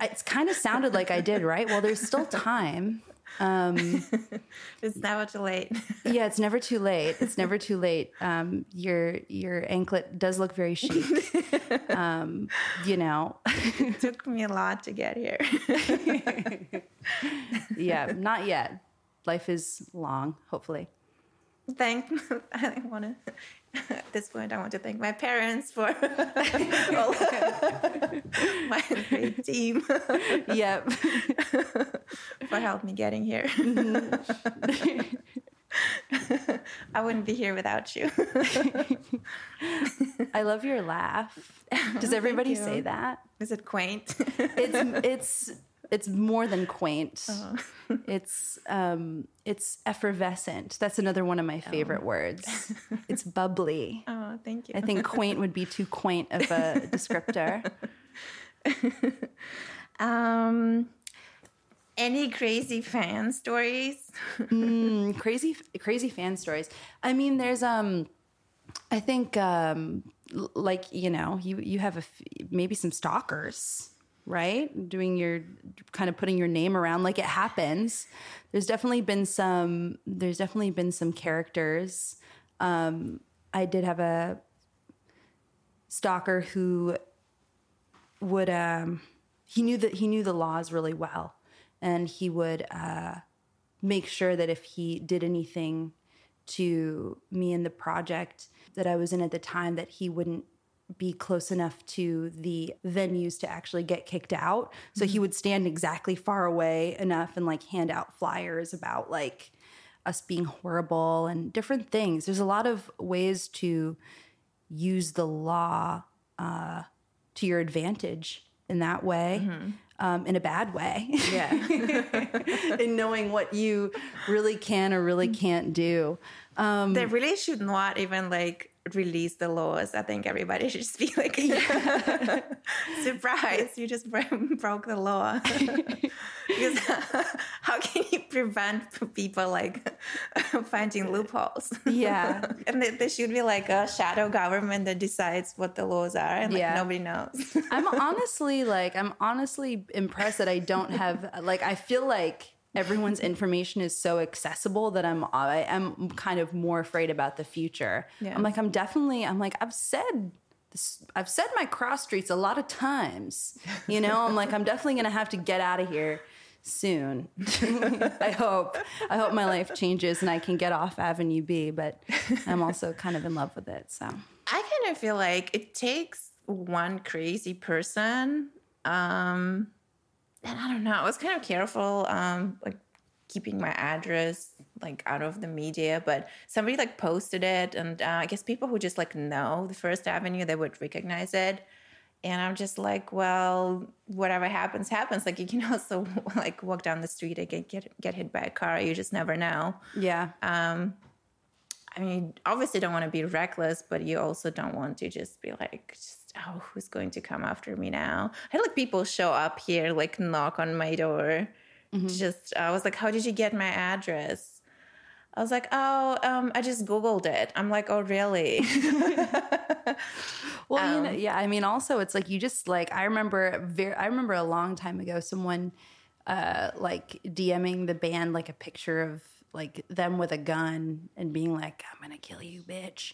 it's kind of sounded like I did, right? Well, there's still time. *laughs* it's never too late. *laughs* Yeah, it's never too late. It's never too late. Um, your your anklet does look very chic. Um, you know, it took me a lot to get here. yeah, not yet. Life is long, hopefully. thank *laughs* I want to at this point I want to thank my parents for *laughs* all *laughs* my great team Yep. for helping me getting here. Mm-hmm. I wouldn't be here without you. I love your laugh. Does everybody say that? Is it quaint? It's it's it's more than quaint. *laughs* It's um it's effervescent. That's another one of my favorite words. *laughs* It's bubbly. oh, thank you. I think quaint would be too quaint of a *laughs* descriptor. Um, any crazy fan stories? Mm, crazy crazy fan stories. I mean, there's um I think um like, you know, you you have a f- maybe some stalkers, right? Doing your kind of putting your name around like it happens. There's definitely been some there's definitely been some characters. Um I did have a stalker who would um he knew that he knew the laws really well and he would uh make sure that if he did anything to me and the project that I was in at the time that he wouldn't be close enough to the venues to actually get kicked out. So he would stand exactly far away enough and like hand out flyers about like us being horrible and different things. There's a lot of ways to use the law uh, to your advantage in that way, um, in a bad way. Yeah. *laughs* in knowing what you really can or really can't do. Um, they really should not even like release the laws. I think everybody *laughs* should just be like, *laughs* surprise, you just bro- *laughs* broke the law. because how can you prevent people like finding loopholes? Yeah. and there, there should be like a shadow government that decides what the laws are, and like Yeah. nobody knows. I'm honestly like I'm honestly impressed that I don't have like I feel like everyone's information is so accessible that I'm I am kind of more afraid about the future. Yeah. I'm like I'm definitely I'm like I've said this, I've said my cross streets a lot of times. You know, I'm like I'm definitely going to have to get out of here soon. *laughs* I hope. I hope my life changes and I can get off Avenue B, but I'm also kind of in love with it. So, I kind of feel like it takes one crazy person. Um, and I don't know. I was kind of careful, um, like keeping my address like out of the media. But somebody like posted it, and uh, I guess people who just like know the First Avenue, they would recognize it. And I'm just like, well, whatever happens, happens. Like you can *laughs* also like walk down the street and get get, get hit by a car. You just never know. yeah. I mean, obviously don't want to be reckless, but you also don't want to just be like, just, oh, who's going to come after me now? I had like people show up here, like knock on my door. Just, I was like, how did you get my address? I was like, oh, um, I just Googled it. I'm like, oh, really? *laughs* Well, you know, yeah. I mean, also, it's like you just like I remember very. I remember a long time ago, someone uh like DMing the band like a picture of like them with a gun and being like, "I'm gonna kill you, bitch,"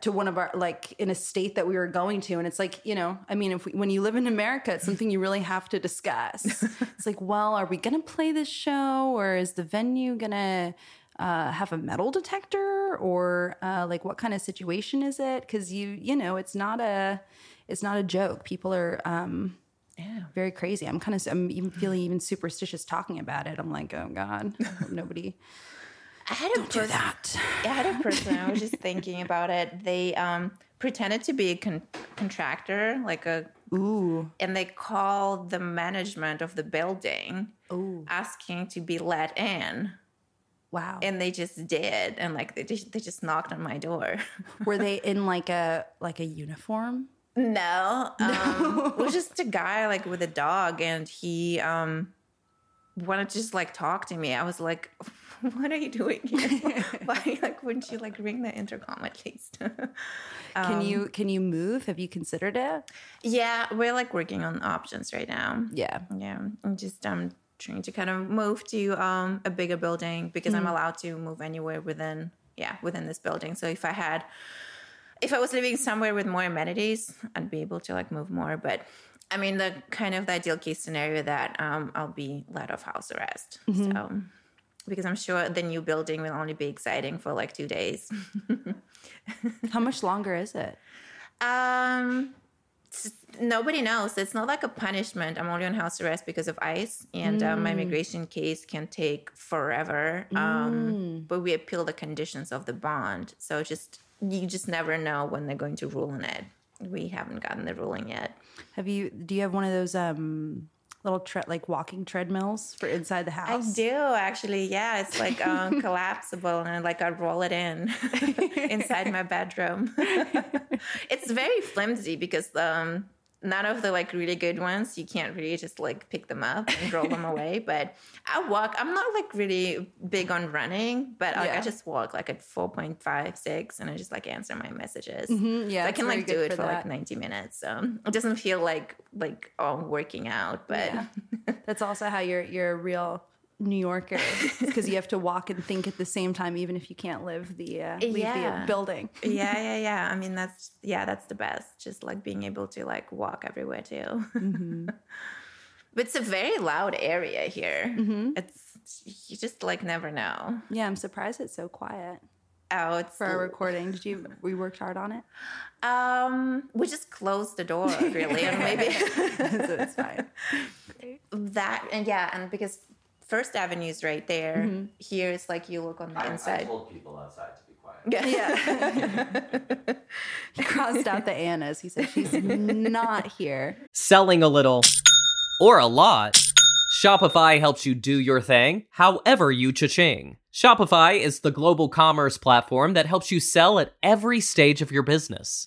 to one of our like in a state that we were going to, and it's like you know, I mean, if we, when you live in America, it's something you really have to discuss. *laughs* it's like, well, are we gonna play this show, or is the venue gonna uh, have a metal detector or uh, like what kind of situation is it? Because you you know it's not a it's not a joke. People are um yeah. very crazy i'm kind of i'm even feeling even superstitious talking about it i'm like oh god nobody *laughs* I had a do person- that I had a *laughs* person. I was just thinking about it. They um, pretended to be a con- contractor, like a ooh and they called the management of the building, Ooh. asking to be let in, wow and they just did, and like they just, they just knocked on my door. were they *laughs* in like a like a uniform no, *laughs* um, it was just a guy like with a dog, and he um, wanted to just like talk to me. I was like. *laughs* What are you doing here? *laughs* Why, like, wouldn't you like ring the intercom at least? can you can you move have you considered it Yeah, we're like working on options right now. yeah Yeah, I'm just um trying to kind of move to um a bigger building because I'm allowed to move anywhere within yeah within this building. So if I had if I was living somewhere with more amenities, I'd be able to like move more. But I mean, the kind of the ideal case scenario that um I'll be let off house arrest. So because I'm sure the new building will only be exciting for like two days. *laughs* how much longer is it Um, nobody knows. It's not like a punishment. I'm only on house arrest because of ICE, and uh, my immigration case can take forever. Um, but we appeal the conditions of the bond, so just you just never know when they're going to rule on it. We haven't gotten the ruling yet. have you do you have one of those um little tre- like walking treadmills for inside the house? I do actually. Yeah, it's like um, *laughs* collapsible, and like I roll it in *laughs* inside my bedroom. *laughs* it's very flimsy because um, none of the like really good ones you can't really just like pick them up and roll them away. *laughs* But I walk. I'm not like really big on running, but like Yeah. I just walk like at 4.5, 6, and I just like answer my messages. Mm-hmm. yeah, So I can like do it for for, like 90 minutes. So it doesn't feel like like oh I'm working out, but. Yeah. *laughs* That's also how you're you're a real New Yorker because you *laughs* have to walk and think at the same time, even if you can't live the uh, leave the building. yeah, yeah, *laughs* yeah. I mean, that's yeah, that's the best. Just like being able to like walk everywhere too. Mm-hmm. *laughs* but it's a very loud area here. Mm-hmm. It's you just like never know. Yeah, I'm surprised it's so quiet. out for our recording. Did you? We worked hard on it. Um, we just closed the door, really, and maybe so it's fine. that and yeah, and because First Avenue is right there. Mm-hmm. Here it's like you look on the inside. told people outside to be quiet. yeah. *laughs* He crossed out the Annas. He said she's not here. Selling a little or a lot, Shopify helps you do your thing however you cha-ching. Shopify is the global commerce platform that helps you sell at every stage of your business.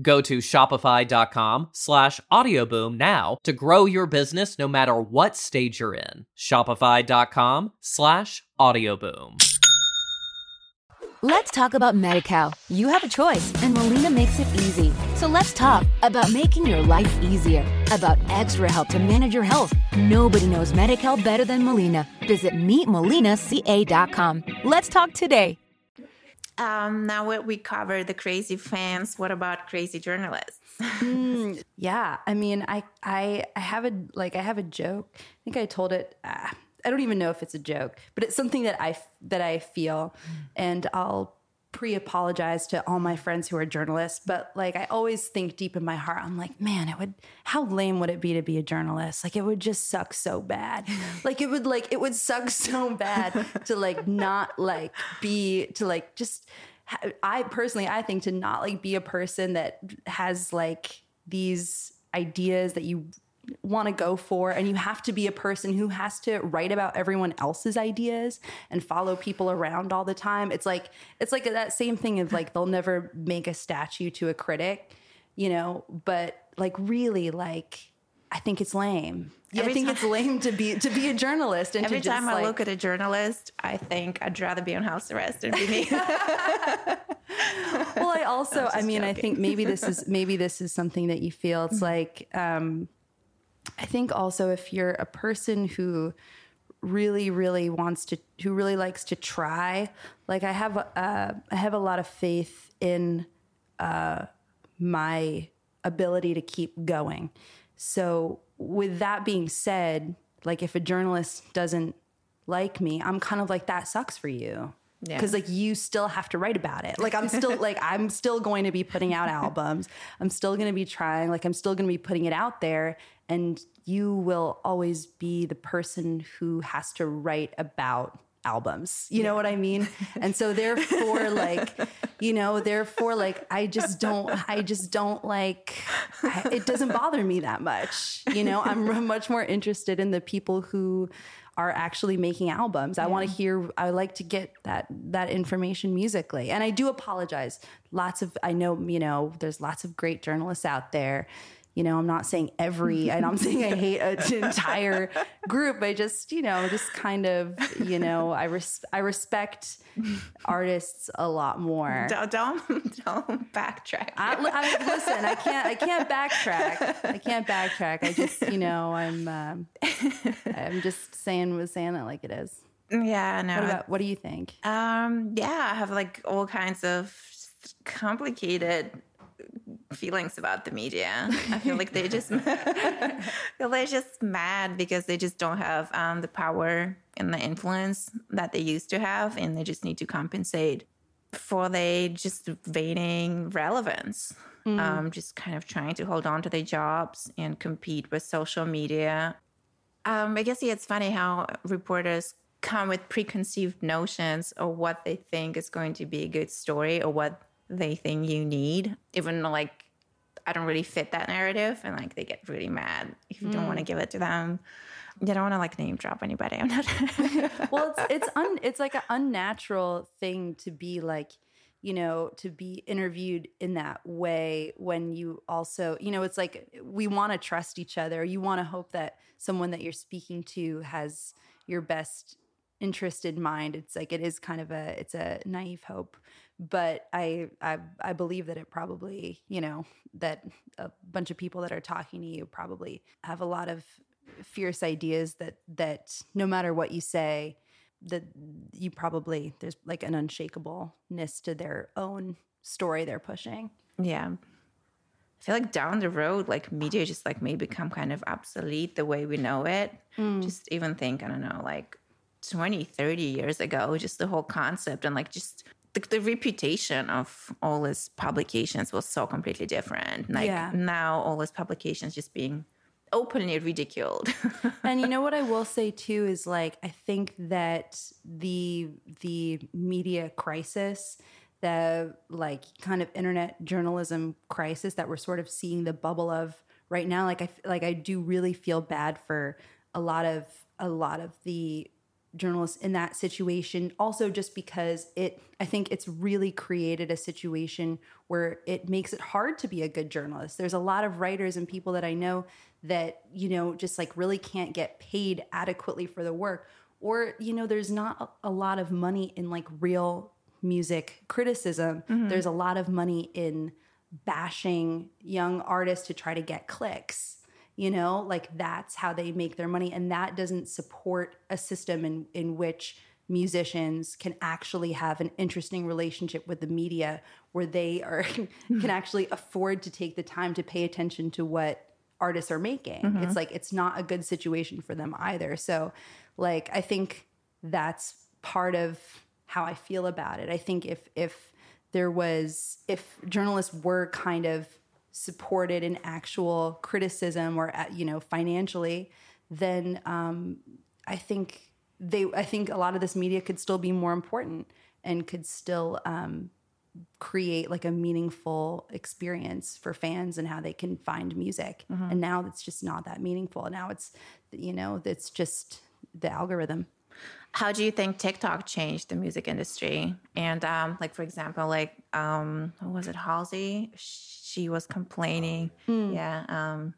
Go to shopify.com slash audioboom now to grow your business no matter what stage you're in. Shopify.com slash audioboom. Let's talk about Medi-Cal. You have a choice, and Molina makes it easy. So let's talk about making your life easier, about extra help to manage your health. Nobody knows Medi-Cal better than Molina. Visit meetmolinaca.com. Let's talk today. Um, now that we covered the crazy fans, what about crazy journalists? Mm, *laughs* yeah, I mean, I, I, I have a like, I have a joke. I think I told it. Uh, I don't even know if it's a joke, but it's something that I that I feel, and I'll pre-apologize to all my friends who are journalists. But like, I always think deep in my heart, I'm like, man, it would. How lame would it be to be a journalist? Like, it would just suck so bad. *laughs* like, it would like it would suck so bad to like not like be to like just. I personally, I think to not like be a person that has like these ideas that you want to go for and you have to be a person who has to write about everyone else's ideas and follow people around all the time. It's like it's like that same thing of like they'll never make a statue to a critic you know? But like really like i think it's lame. Yeah, I think time- it's lame to be to be a journalist and Every to just time I like, look at a journalist, I think I'd rather be on house arrest than be me. *laughs* well i also *laughs* i mean i think maybe this is *laughs* maybe this is something that you feel. It's like um i think also if you're a person who really really wants to who really likes to try like i have uh i have a lot of faith in uh my ability to keep going. So with that being said like if a journalist doesn't like me i'm kind of like that sucks for you. Yeah. because like you still have to write about it. Like i'm still *laughs* like i'm still going to be putting out albums. I'm still going to be trying. Like i'm still going to be putting it out there and you will always be the person who has to write about albums you know what i mean and so therefore *laughs* like you know therefore like i just don't i just don't like I, it doesn't bother me that much you know i'm *laughs* much more interested in the people who are actually making albums. I want to hear I like to get that that information musically. And I do apologize. Lots of I know, you know, there's lots of great journalists out there. You know, I'm not saying every and I'm saying I hate an entire group. I just, you know, just kind of, you know, I res- I respect artists a lot more. *laughs* don't, don't don't backtrack. I, I, listen, I can't. I can't backtrack. I can't backtrack. I just, you know, I'm. Um, I'm just saying, was saying it like it is. yeah, no. What about? What do you think? Um, yeah, I have like all kinds of complicated feelings about the media. I feel like they just *laughs* feel they're just mad because they just don't have um, the power and the influence that they used to have, and they just need to compensate for they just waning relevance. Um, just kind of trying to hold on to their jobs and compete with social media. Um, I guess yeah, it's funny how reporters come with preconceived notions of what they think is going to be a good story or what they think you need, even like I don't really fit that narrative, and like they get really mad if you don't want to mm. give it to them. You don't want to like name drop anybody. I'm not. *laughs* well it's it's un, it's like an unnatural thing to be like you know to be interviewed in that way when you also you know it's like we want to trust each other you want to hope that someone that you're speaking to has your best interest in mind it's like it is kind of a it's a naive hope but i i i believe that it probably you know that a bunch of people that are talking to you probably have a lot of fierce ideas that that no matter what you say that you probably there's like an unshakableness to their own story they're pushing yeah. I feel like down the road, like media just like may become kind of obsolete the way we know it. Mm. Just even think, I don't know, like 20, 30 years ago, just the whole concept and like just the, the reputation of all his publications was so completely different. Like Yeah. now all his publications just being openly ridiculed. *laughs* and you know what I will say too is like I think that the the media crisis, the like kind of internet journalism crisis that we're sort of seeing the bubble of right now, like I like I do really feel bad for a lot of a lot of the journalists in that situation. Also just because it i think it's really created a situation where it makes it hard to be a good journalist. There's a lot of writers and people that i know that you know just like really can't get paid adequately for the work. Or you know there's not a, a lot of money in like real music criticism. Mm-hmm. There's a lot of money in bashing young artists to try to get clicks you know like that's how they make their money and that doesn't support a system in in which musicians can actually have an interesting relationship with the media where they are *laughs* can *laughs* actually afford to take the time to pay attention to what artists are making. Mm-hmm. It's like it's not a good situation for them either. So like i think that's part of how i feel about it. I think if if there was if journalists were kind of supported in actual criticism or uh, you know financially then um, i think they i think a lot of this media could still be more important and could still um, create like a meaningful experience for fans and how they can find music and now it's just not that meaningful now it's you know it's just the algorithm How do you think TikTok changed the music industry? And um, like for example, like um, was it Halsey? She was complaining, yeah, um,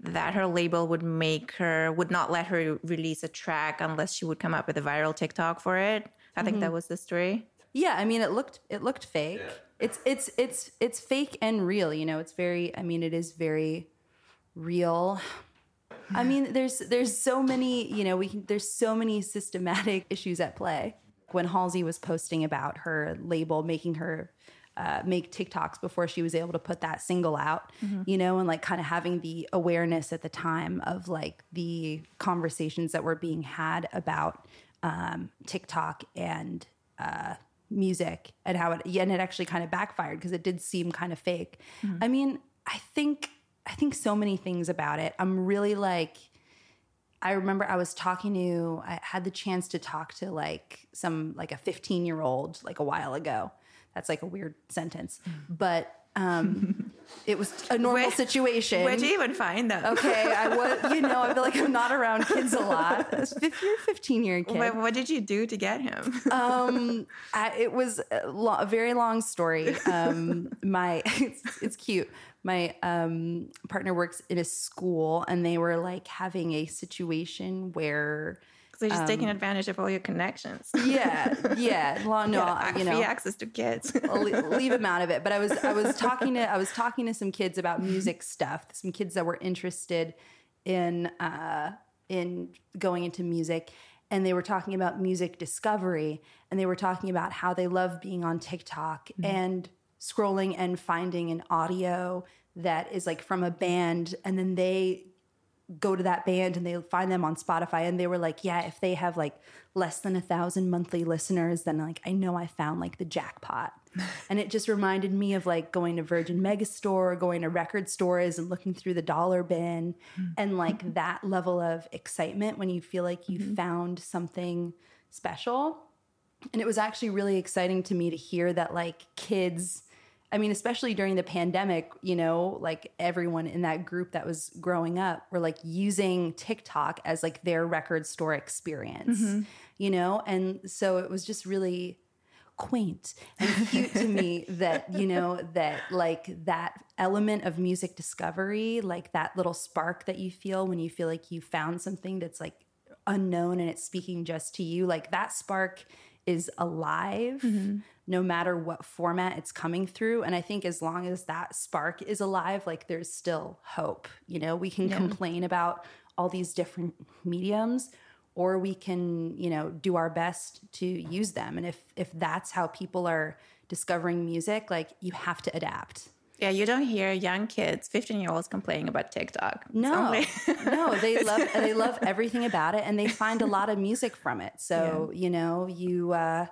that her label would make her would not let her release a track unless she would come up with a viral TikTok for it. I think that was the story. Yeah, I mean it looked it looked fake. It's it's it's it's fake and real, you know. It's very I mean it is very real. I *sighs* mean there's there's so many, you know, we can there's so many systematic *laughs* issues at play. When Halsey was posting about her label making her uh, make TikToks before she was able to put that single out, you know, and like kind of having the awareness at the time of like the conversations that were being had about um, TikTok and uh, music and how it and it actually kind of backfired because it did seem kind of fake. I mean, I think I think so many things about it. I'm really like I remember I was talking to I had the chance to talk to like some like a 15 year old like a while ago. That's like a weird sentence, but um, *laughs* it was a normal Where- situation. Where'd you even find them? okay, I *laughs* was you know I feel like I'm not around kids a lot. Fif- You're a 15 year kid. What, what did you do to get him? *laughs* um I, it was a, lo- a very long story um my it's, it's cute my um partner works in a school and they were like having a situation where so just taking advantage of all your connections. yeah yeah *laughs* well, no Yeah, you know free access to kids. *laughs* Leave them out of it. But I was I was *laughs* talking to I was talking to some kids about music stuff. Some kids that were interested in uh, in going into music, and they were talking about music discovery, and they were talking about how they love being on TikTok and scrolling and finding an audio that is like from a band, and then they go to that band and they find them on Spotify and they were like, yeah, if they have like less than a thousand monthly listeners, then like I know I found like the jackpot. *laughs* and it just reminded me of like going to Virgin Megastore, going to record stores and looking through the dollar bin hmm. and like *laughs* that level of excitement when you feel like you mm-hmm. found something special. And it was actually really exciting to me to hear that like kids I mean, especially during the pandemic, you know, like everyone in that group that was growing up were like using TikTok as like their record store experience, mm-hmm. you know? And so it was just really quaint and cute to me *laughs* that, you know, that like that element of music discovery, like that little spark that you feel when you feel like you found something that's like unknown and it's speaking just to you, like that spark is alive mm-hmm. No matter what format it's coming through. And i think as long as that spark is alive like there's still hope. You know we can complain about all these different mediums or we can you know do our best to use them. And if if that's how people are discovering music like you have to adapt. Yeah, you don't hear young kids, 15 year olds complaining about TikTok. No, *laughs* no, they *laughs* love they love everything about it, and they find a lot of music from it. So you know, you uh,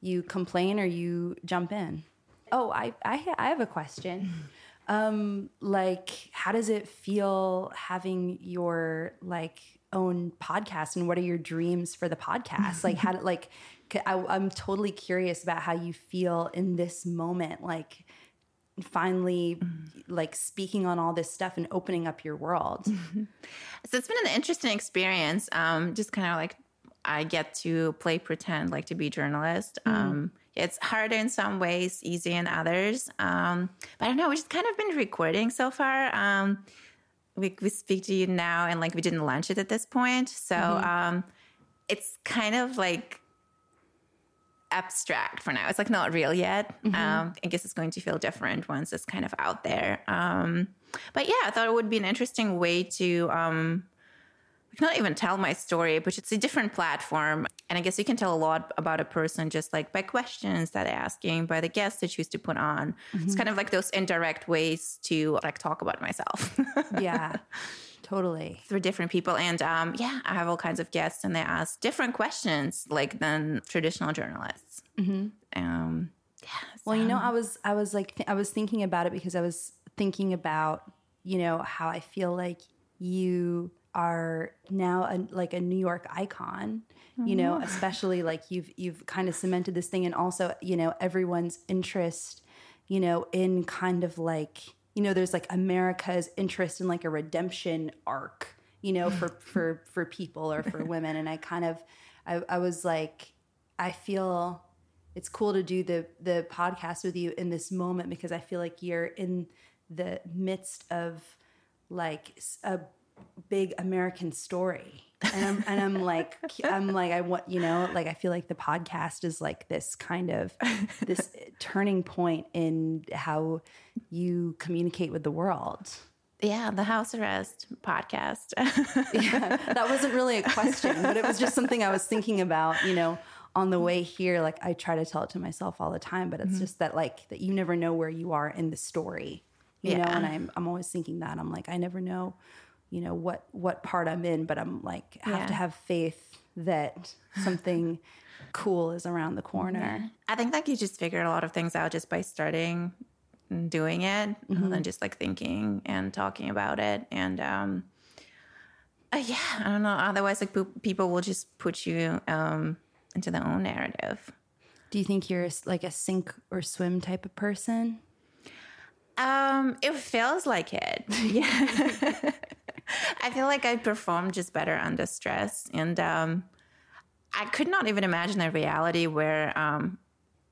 you complain or you jump in. Oh, I I, I have a question. *laughs* Um, like, how does it feel having your like own podcast, and what are your dreams for the podcast? Like, how like I'm totally curious about how you feel in this moment, like finally like speaking on all this stuff and opening up your world. *laughs* So it's been an interesting experience. Um, just kind of like I get to play pretend, like to be a journalist. Um, it's harder in some ways, easy in others. Um, but I don't know. We've just kind of been recording so far. Um, we, we speak to you now, and like we didn't launch it at this point, so um, it's kind of like abstract for now. It's like not real yet. Um, I guess it's going to feel different once it's kind of out there. Um, but yeah, I thought it would be an interesting way to um, not even tell my story, but it's a different platform. And I guess you can tell a lot about a person just like by questions that they're asking, by the guests they choose to put on. It's kind of like those indirect ways to like talk about myself *laughs* yeah, totally. through different people. And um, yeah, I have all kinds of guests and they ask different questions like than traditional journalists. Um, yeah. Well, you know, I was I was like th- I was thinking about it because I was thinking about you know how I feel like you are now a, like a New York icon. You know, oh. especially like you've you've kind of cemented this thing, and also you know everyone's interest. You know, in kind of like you know, there's like America's interest in like a redemption arc. You know, for *laughs* for for people or for women, and I kind of I, I was like I feel it's cool to do the the podcast with you in this moment because I feel like you're in the midst of like a big American story. And I'm and I'm like *laughs* I'm like I want you know like I feel like the podcast is like this kind of this *laughs* turning point in how you communicate with the world. Yeah, the house arrest podcast. *laughs* yeah, that wasn't really a question, but it was just something I was thinking about, you know, on the way here. Like I try to tell it to myself all the time, but it's mm-hmm. just that like that you never know where you are in the story. You know, Yeah. and I'm I'm always thinking that. I'm like, I never know, you know, what what part I'm in, but I'm like I have to have faith that something cool is around the corner. I think like you just figured a lot of things out just by starting and doing it and then just like thinking and talking about it. And um, uh, yeah, I don't know. Otherwise, like pe- people will just put you um, into their own narrative. Do you think you're like a sink or swim type of person? Um, it feels like it. *laughs* *laughs* *laughs* Yeah. *laughs* I feel like I perform just better under stress. And um, I could not even imagine a reality where um,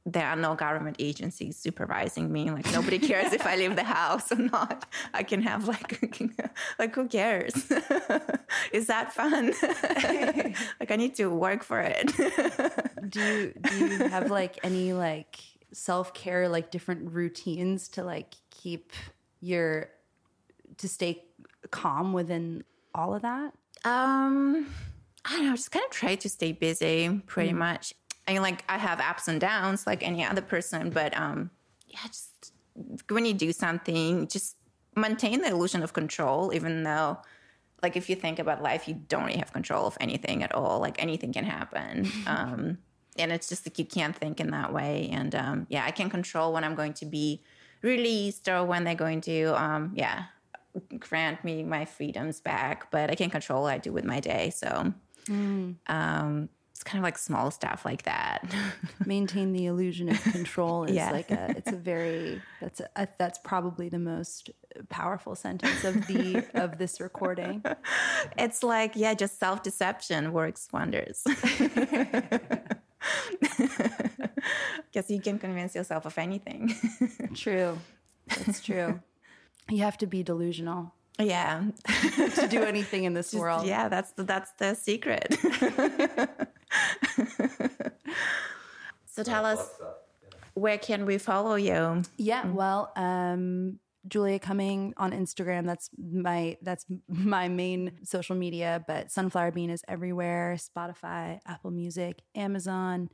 there are no government agencies supervising me. Like nobody cares if I leave the house or not. I can have like, *laughs* like who cares? *laughs* Is that fun? like I need to work for it. do you do you have like any like self-care like different routines to like keep your to stay calm within all of that Um, I don't know, just kind of try to stay busy pretty much. I mean, like I have ups and downs like any other person, but um, yeah, just when you do something, just maintain the illusion of control, even though like if you think about life, you don't really have control of anything at all. Like anything can happen. *laughs* um, and it's just like you can't think in that way. And um, yeah, I can control when I'm going to be released or when they're going to, um, yeah, grant me my freedoms back. But I can't control what I do with my day. So um, it's kind of like small stuff like that. *laughs* Maintain the illusion of control is Yeah. like a. It's a very. That's a, that's probably the most powerful sentence of the *laughs* of this recording. it's like, yeah, just self deception works wonders. *laughs* Guess you can convince yourself of anything. True, that's true. You have to be delusional yeah. to do *laughs* anything in this world. Yeah, that's the that's the secret. *laughs* so tell us where can we follow you? Yeah, well, um, Julia Cumming on Instagram. That's my that's my main social media. But Sunflower Bean is everywhere: Spotify, Apple Music, Amazon,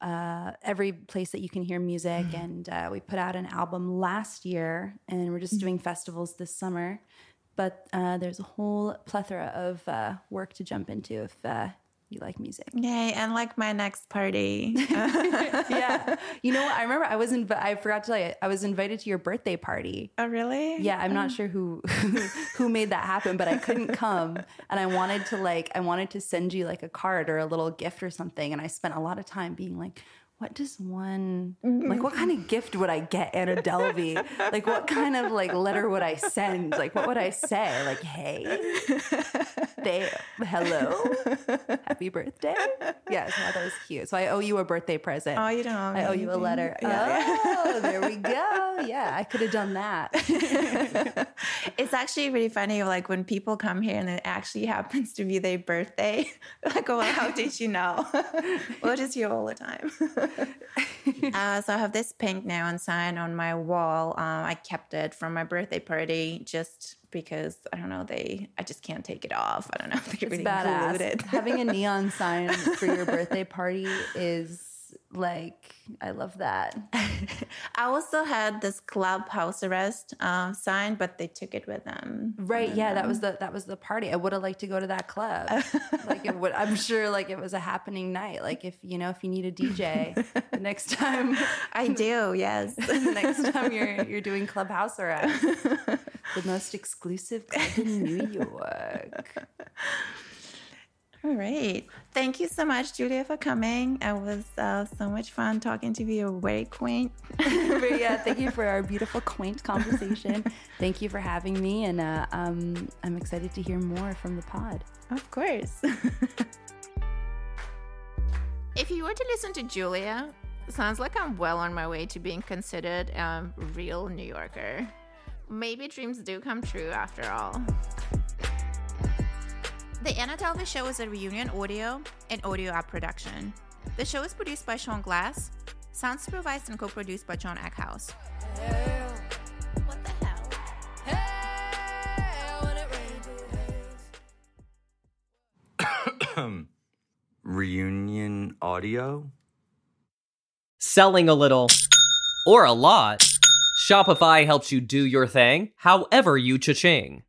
uh, every place that you can hear music. And uh, we put out an album last year, and we're just doing festivals this summer. But uh, there's a whole plethora of uh, work to jump into if uh, you like music. Yay, and like my next party. *laughs* yeah, *laughs* you know what? I remember I was in. I forgot to tell you, I was invited to your birthday party. oh really? Yeah, I'm not oh. sure who *laughs* who made that happen, but I couldn't come, and I wanted to like I wanted to send you like a card or a little gift or something, and I spent a lot of time being like. What does one mm-hmm. like? What kind of gift would I get Anna Delvey? Like, what kind of like letter would I send? Like, what would I say? Like, hey, they, hello, happy birthday. Yeah, so that was cute. So I owe you a birthday present. Oh, you don't owe I owe you a letter. Yeah. Oh, there we go. Yeah, I could have done that. *laughs* It's actually really funny, like when people come here and it actually happens to be their birthday. *laughs* like, oh, well, how did you know? *laughs* we'll just hear all the time. *laughs* uh, so I have this pink neon sign on my wall. Um, I kept it from my birthday party just because I don't know. They, I just can't take it off. I don't know. if They It's really badass. it. Having a neon *laughs* sign for your birthday party is like I love that. *laughs* I also had this clubhouse arrest um, sign, but they took it with them. Right? Yeah, that was the that was the party. I would have liked to go to that club. *laughs* like it would. I'm sure like it was a happening night. Like if you know if you need a DJ *laughs* the next time. I do, yes. the next time you're you're doing clubhouse arrest, the most exclusive club in New York. All right. Thank you so much, Julia, for coming. It was uh, so much fun talking to you. You're very quaint. *laughs* But yeah, thank you for our beautiful, *laughs* quaint conversation. Thank you for having me, and uh, um, I'm excited to hear more from the pod. Of course. *laughs* if you were to listen to Julia, sounds like I'm well on my way to being considered a real New Yorker. Maybe dreams do come true after all. The Anna Delvey Show is a reunion audio and audio app production. The show is produced by Sean Glass, sound supervised and co-produced by John Eckhouse. What the hell? Reunion audio? Selling a little or a lot, Shopify helps you do your thing however you cha-ching.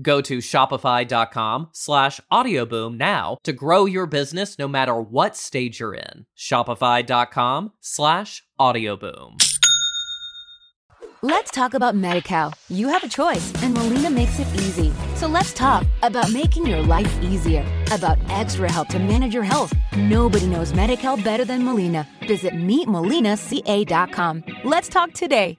Go to shopify.com slash audioboom now to grow your business no matter what stage you're in. Shopify.com slash audioboom. Let's talk about Medi-Cal. You have a choice, and Molina makes it easy. So let's talk about making your life easier, about extra help to manage your health. Nobody knows Medi-Cal better than Molina. Visit meetmolinaca.com. Let's talk today.